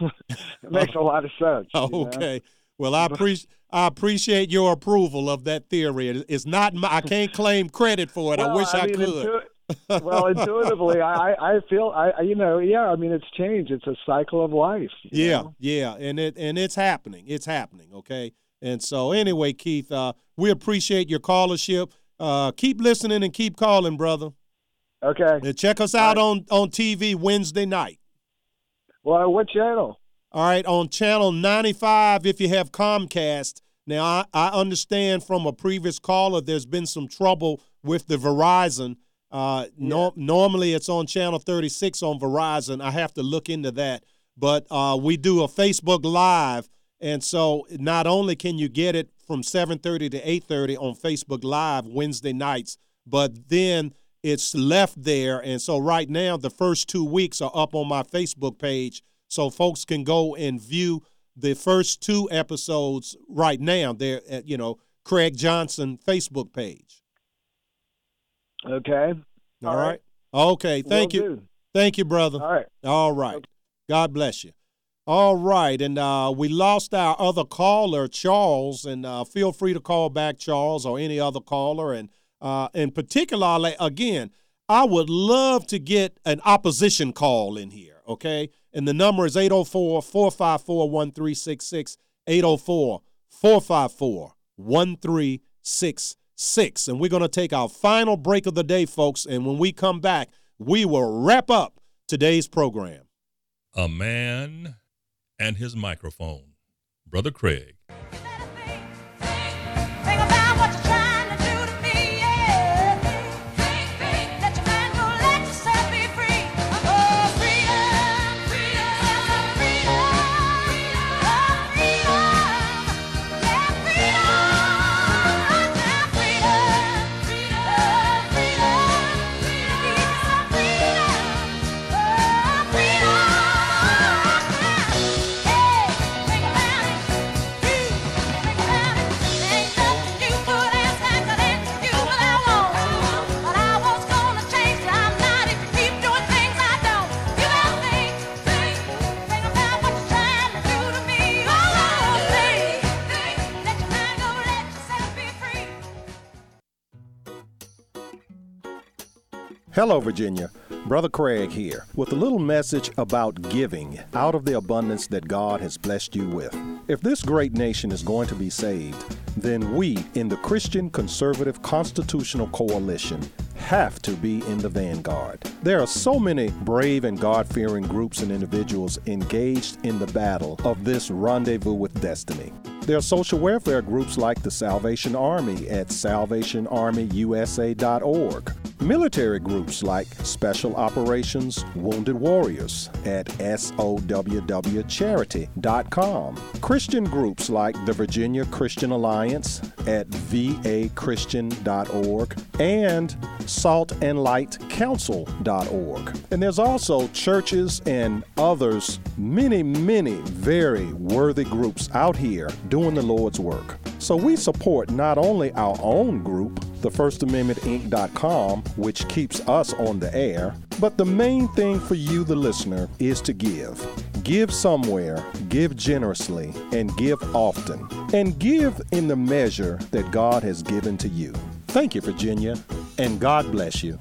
that makes a lot of sense. you know? [LAUGHS] Well, I appreciate I appreciate your approval of that theory. It's not my, I can't claim credit for it. I wish I, mean, could. intu- [LAUGHS] well, intuitively, I I I feel I I- you know yeah. I mean, it's change. It's a cycle of life. yeah, know? yeah, and it and it's happening. It's happening. Okay. And so anyway, Keith, uh, we appreciate your callership. Uh, keep listening and keep calling, brother. Okay. And check us out on on TV Wednesday night. Well, what channel? All right, on channel 95 if you have Comcast. Now, I, I understand from a previous caller there's been some trouble with the Verizon. Uh, no, normally it's on channel 36 on Verizon. I have to look into that. But uh, we do a Facebook Live, and so not only can you get it from 7:30 to 8:30 on Facebook Live Wednesday nights, but then it's left there. And so right now, the first two weeks are up on my Facebook page, so folks can go and view the first two episodes right now. They're at you know Craig Johnson Facebook page. Okay. All All right. right. Okay. Thank Will you. do. Thank you, brother. All right. All right. God bless you. All right. And uh, we lost our other caller, Charles, and uh, feel free to call back, Charles, or any other caller. And uh, in particular, again, I would love to get an opposition call in here, okay? And the number is 804 454 1366. 804 454 1366. And we're going to take our final break of the day, folks. And when we come back, we will wrap up today's program. A man and his microphone. Brother Craig. Hello, Virginia. Brother Craig here with a little message about giving out of the abundance that God has blessed you with. If this great nation is going to be saved, then we in the Christian Conservative Constitutional Coalition have to be in the vanguard. There are so many brave and God fearing groups and individuals engaged in the battle of this rendezvous with destiny. There are social welfare groups like the Salvation Army at salvationarmyusa.org. Military groups like Special Operations Wounded Warriors at SOWWcharity.com. Christian groups like the Virginia Christian Alliance at vachristian.org and saltandlightcouncil.org. And there's also churches and others, many, many very worthy groups out here doing the Lord's work. So we support not only our own group, the First Amendment Inc.com, which keeps us on the air, but the main thing for you, the listener, is to give. Give somewhere, give generously, and give often. And give in the measure that God has given to you. Thank you, Virginia, and God bless you.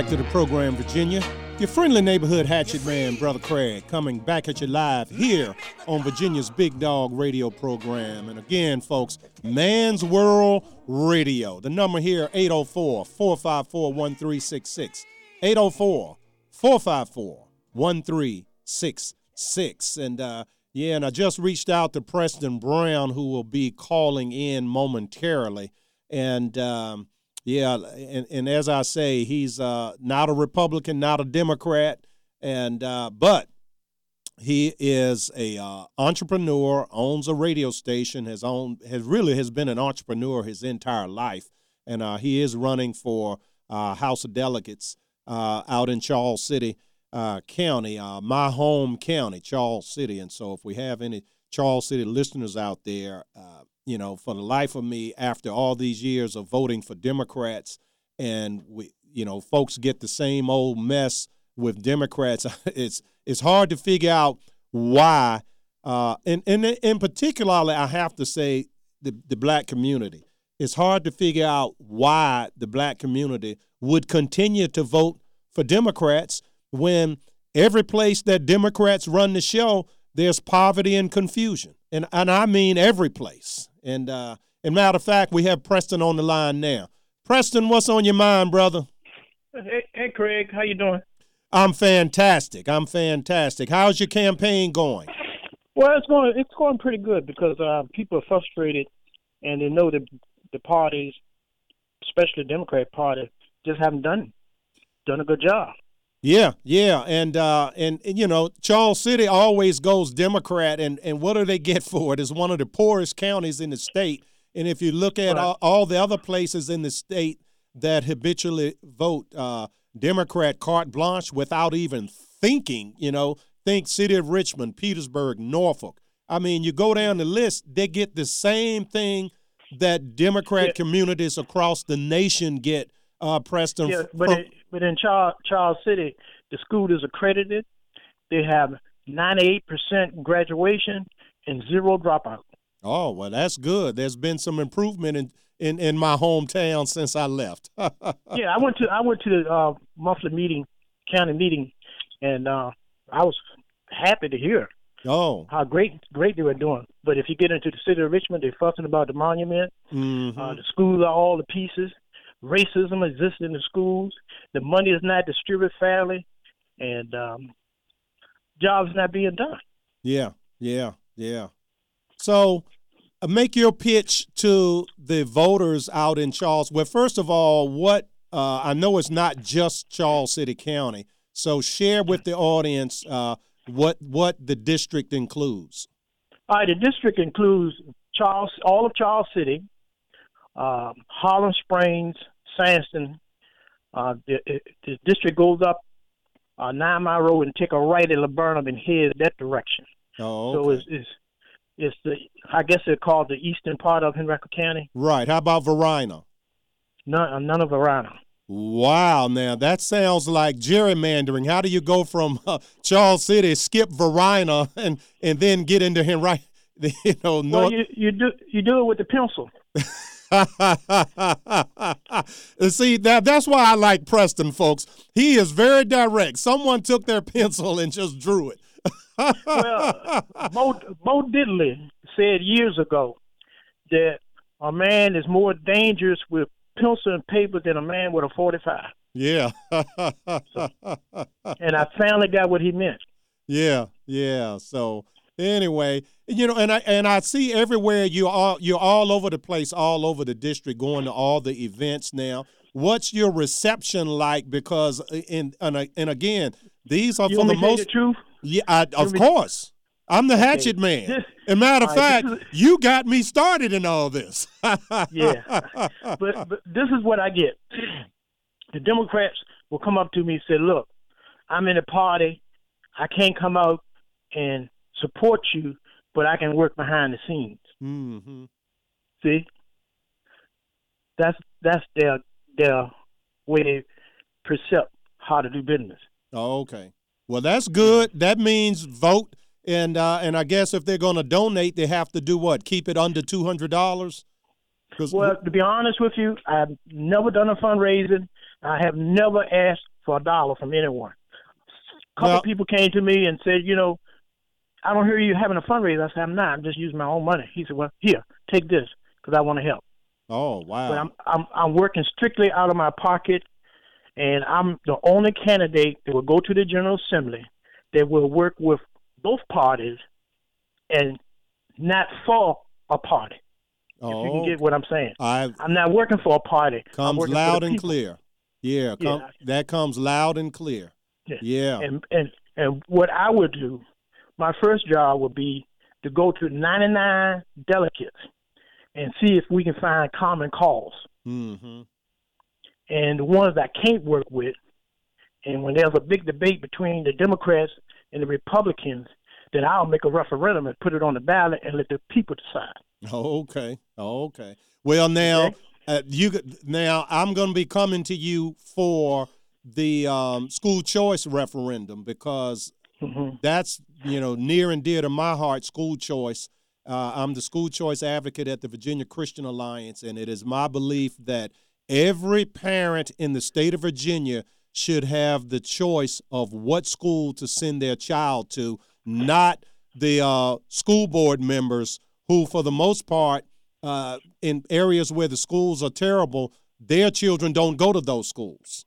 Back to the program, Virginia. Your friendly neighborhood hatchet man, Brother Craig, coming back at you live here on Virginia's Big Dog radio program. And again, folks, Man's World Radio. The number here, 804 454 1366. 804 454 1366. And uh, yeah, and I just reached out to Preston Brown, who will be calling in momentarily. And um, yeah, and, and as I say, he's uh, not a Republican, not a Democrat, and uh, but he is a uh, entrepreneur, owns a radio station, has owned, has really has been an entrepreneur his entire life, and uh, he is running for uh, House of Delegates uh, out in Charles City County, my home county, Charles City. And so, if we have any Charles City listeners out there, you know, for the life of me, after all these years of voting for Democrats, and we, you know, folks get the same old mess with Democrats. [LAUGHS] it's it's hard to figure out why. Uh, and and in particularly, I have to say the the black community. It's hard to figure out why the black community would continue to vote for Democrats when every place that Democrats run the show, there's poverty and confusion, and and I mean every place. And uh, and matter of fact, we have Preston on the line now. Preston, what's on your mind, brother? Hey, hey, Craig, how you doing? I'm fantastic. I'm fantastic. How's your campaign going? Well, it's going it's going pretty good because uh, people are frustrated and they know that the parties, especially the Democrat Party, just haven't done done a good job. Yeah, yeah, and uh, and, and you know Charles City always goes Democrat, and and what do they get [LAUGHS] for it? It's one of the poorest counties in the state, and if you look at Right. all, all the other places in the state that habitually vote uh, Democrat carte blanche without even thinking, you know, think City of Richmond, Petersburg, Norfolk. I mean, you go down the list, they get the same thing that Democrat communities across the nation get. Uh, Preston, Yeah, but from- it, but in Charles, Charles City, the school is accredited. They have ninety eight percent graduation and zero dropout. Oh, well, that's good. There's been some improvement in, in, in my hometown since I left. [LAUGHS] yeah, I went to I went to the uh, monthly meeting, county meeting, and uh, I was happy to hear oh. how great great they were doing. But if you get into the city of Richmond, they're fussing about the monument. Mhm. Uh, the schools are all the pieces. Racism exists in the schools. The money is not distributed fairly, and um, jobs not being done. Yeah, yeah, yeah. So uh, make your pitch to the voters out in Charles. Well, first of all, what uh, I know it's not just Charles City County. So share with the audience uh, what what the district includes. All right, the district includes Charles, all of Charles City, um, Harlem Springs, Sandston. Uh, the, the district goes up uh, Nine Mile Road and take a right at Laburnum and head that direction. Oh, So it's, it's it's the I guess they're called the eastern part of Henrico County. right. How about Varina? None, uh, none of Varina. Wow, now that sounds like gerrymandering. How do you go from uh, Charles City, skip Varina, and and then get into right? [LAUGHS] You know, North- Well, you you do you do it with the pencil. [LAUGHS] [LAUGHS] See, that that's why I like Preston, folks. He is very direct. Someone took their [LAUGHS] pencil and just drew it. well, [LAUGHS] Bo, Bo Diddley said years ago that a man is more dangerous with pencil and paper than a man with a 45. Yeah. And I finally got what he meant. Yeah, yeah. So anyway, you know, and I and I see everywhere you all you're all over the place, all over the district, going to all the events now. What's your reception like? Because uh, in and, and again, these are You for the me to tell you most. the truth? Yeah, I, of course. I'm the hatchet man. This- As a matter of fact, is- you got me started in all this. [LAUGHS] Yeah. but, but this is what I get. The Democrats will come up to me and say, Look, I'm in a party. I can't come out and support you, but I can work behind the scenes. Mm-hmm. See? That's that's their their way they perceive how to do business. Oh, okay. Well, that's good. That means vote, and uh, and I guess if they're going to donate, they have to do what? Keep it under two hundred dollars. Well, to be honest with you, I've never done a fundraising. I have never asked for a dollar from anyone. A couple Well- people came to me and said, you know, I don't hear you having a fundraiser. I said, I'm not. I'm just using my own money. He said, well, here, take this because I want to help. Oh wow. But I'm I'm I'm working strictly out of my pocket, and I'm the only candidate that will go to the General Assembly that will work with both parties and not for a party. oh, If you can oh, get what I'm saying. I I'm not working for a party. Comes loud and clear. Yeah, come, that comes loud and clear. Yeah. Yeah. And and and what I would do, my first job would be to go to 99 delegates and see if we can find common cause. Mm-hmm. And the ones I can't work with, and when there's a big debate between the Democrats and the Republicans, then I'll make a referendum and put it on the ballot and let the people decide. Oh, okay. Oh, okay. Well, now uh, you now I'm going to be coming to you for the um, school choice referendum because Mm-hmm. That's you know near and dear to my heart. School choice. Uh, I'm the school choice advocate at the Virginia Christian Alliance, and it is my belief that every parent in the state of Virginia should have the choice of what school to send their child to, not the uh, school board members who, for the most part, uh, in areas where the schools are terrible, their children don't go to those schools.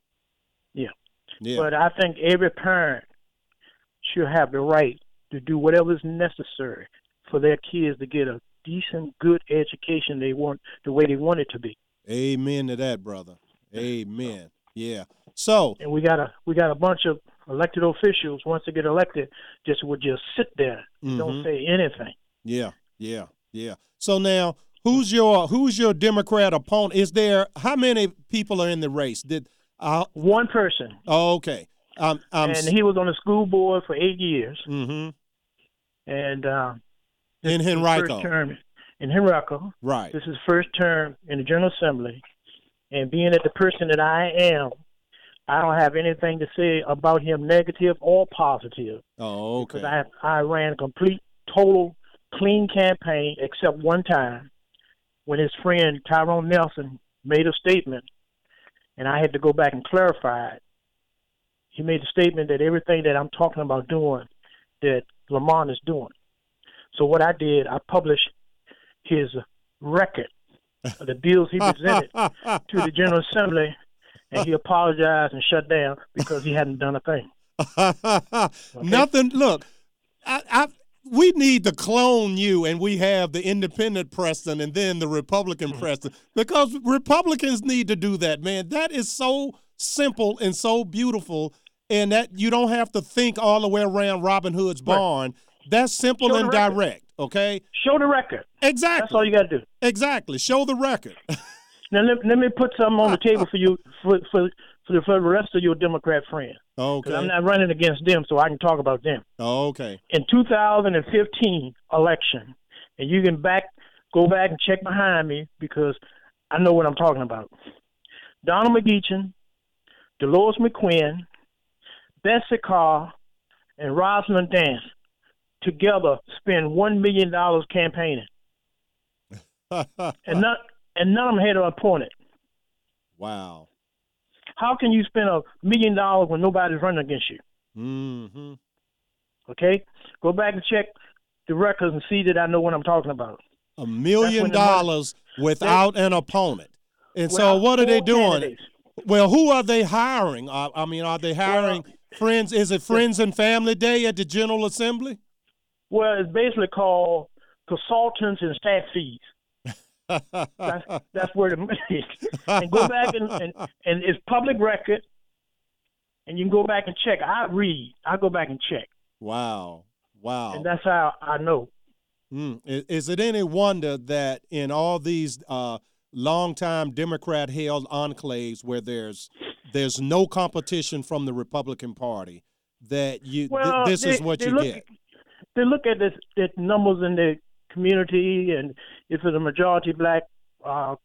Yeah. Yeah. But I think every parent should have the right to do whatever is necessary for their kids to get a decent, good education they want the way they want it to be. Amen to that, brother. Amen. Yeah. So And we got a we got a bunch of elected officials once they get elected just would just sit there, don't Mhm. say anything. Yeah, yeah, yeah. So now, who's your who's your Democrat opponent? Is there how many people are in the race? Did uh, one person? Oh, okay. Um, um, and he was on the school board for eight years. Mm-hmm. And uh, in Henrico, term in Henrico. right? This is first term in the General Assembly, and being that the person that I am, I don't have anything to say about him, negative or positive. Oh, okay. Because I I ran a complete, total, clean campaign, except one time when his friend Tyrone Nelson made a statement, and I had to go back and clarify it. He made a statement that everything that I'm talking about doing, that Lamont is doing. So what I did, I published his record of the bills he presented [LAUGHS] to the General Assembly, and he apologized and shut down because he hadn't done a thing. [LAUGHS] Nothing. Look, I, I we need to clone you, and we have the independent Preston and then the Republican Mm-hmm. Preston because Republicans need to do that, man. That is so simple and so beautiful, and that you don't have to think all the way around Robin Hood's barn. That's simple Show and direct. Okay. Show the record. Exactly. That's all you got to do. Exactly. Show the record. [LAUGHS] Now let, let me put something on the table for you for for for the, for the rest of your Democrat friends. Okay. I'm not running against them, so I can talk about them. Okay. In 2015 election, and you can back go back and check behind me because I know what I'm talking about. Donald McEachin, Dolores McQuinn, Betsy Carr, and Rosalind Dance together spend one million dollars campaigning, and not and none of them had an opponent. wow. How can you spend a million dollars when nobody's running against you? Mm-hmm. Okay, go back and check the records and see that I know what I'm talking about. A million the money- dollars without an opponent. And so, what are they doing? candidates. Well, who are they hiring? Uh, I mean, are they hiring friends? Is it Friends and Family Day at the General Assembly? Well, it's basically called consultants and staff fees. [LAUGHS] That's, that's where the money is. And go back and, and, and it's public record, and you can go back and check. I read. I go back and check, Wow. Wow. and that's how I know. Mm. Is, is it any wonder that in all these uh, longtime Democrat held enclaves where there's there's no competition from the Republican Party, that you th- Well, this is what you look- get? They look at this, the numbers in the community, and if it's a majority black uh,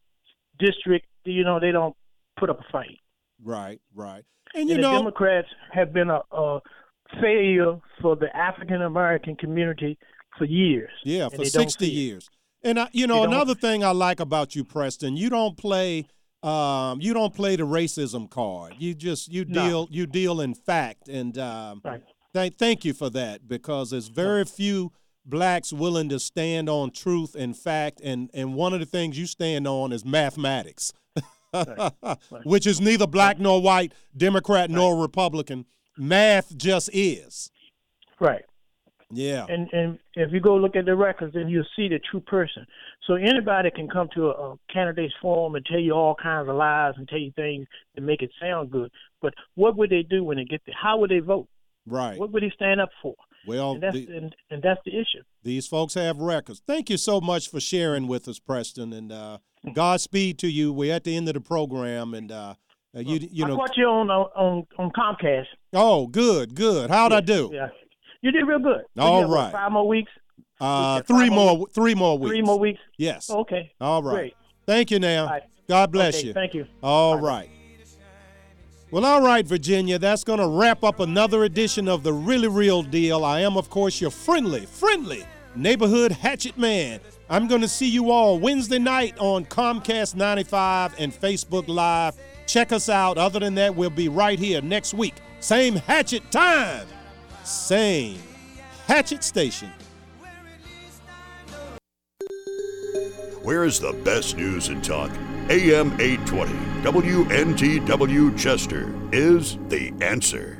district, you know, they don't put up a fight. Right, right. And, And you the know, Democrats have been a, a failure for the African American community for years. Yeah, for 60 see it. years. And I, you know, another thing I like about you, Preston, you don't play um, you don't play the racism card. You just you No. deal you deal in fact and um Right. thank thank you for that because there's very few blacks willing to stand on truth and fact and and one of the things you stand on is mathematics. [LAUGHS] Which is neither black nor white, Democrat nor Republican. Math just is. Right. Yeah. And and if you go look at the records, then you'll see the true person. So anybody can come to a, a candidates forum and tell you all kinds of lies and tell you things to make it sound good. But what would they do when they get there? How would they vote? Right. What would they stand up for? Well, and that's the- and, and that's the issue. These folks have records. Thank you so much for sharing with us, Preston, and uh, Godspeed to you. We're at the end of the program, and uh, uh, you you I know. caught you on on on Comcast. Oh, good, good. How'd I do? Yeah, you did real good. All right. five more weeks. Uh, three more more, three more weeks. Three more weeks. Yes. Okay. All right. Great. Thank you. Now, right. God bless Okay, you. thank you. All right. Well, all right, Virginia, that's going to wrap up another edition of The Really Real Deal. I am, of course, your friendly, friendly neighborhood hatchet man. I'm going to see you all Wednesday night on Comcast 95 and Facebook Live. Check us out. Other than that, we'll be right here next week. Same hatchet time, same hatchet station. Where is the best news and talk? AM 820 WNTW Chester is the answer.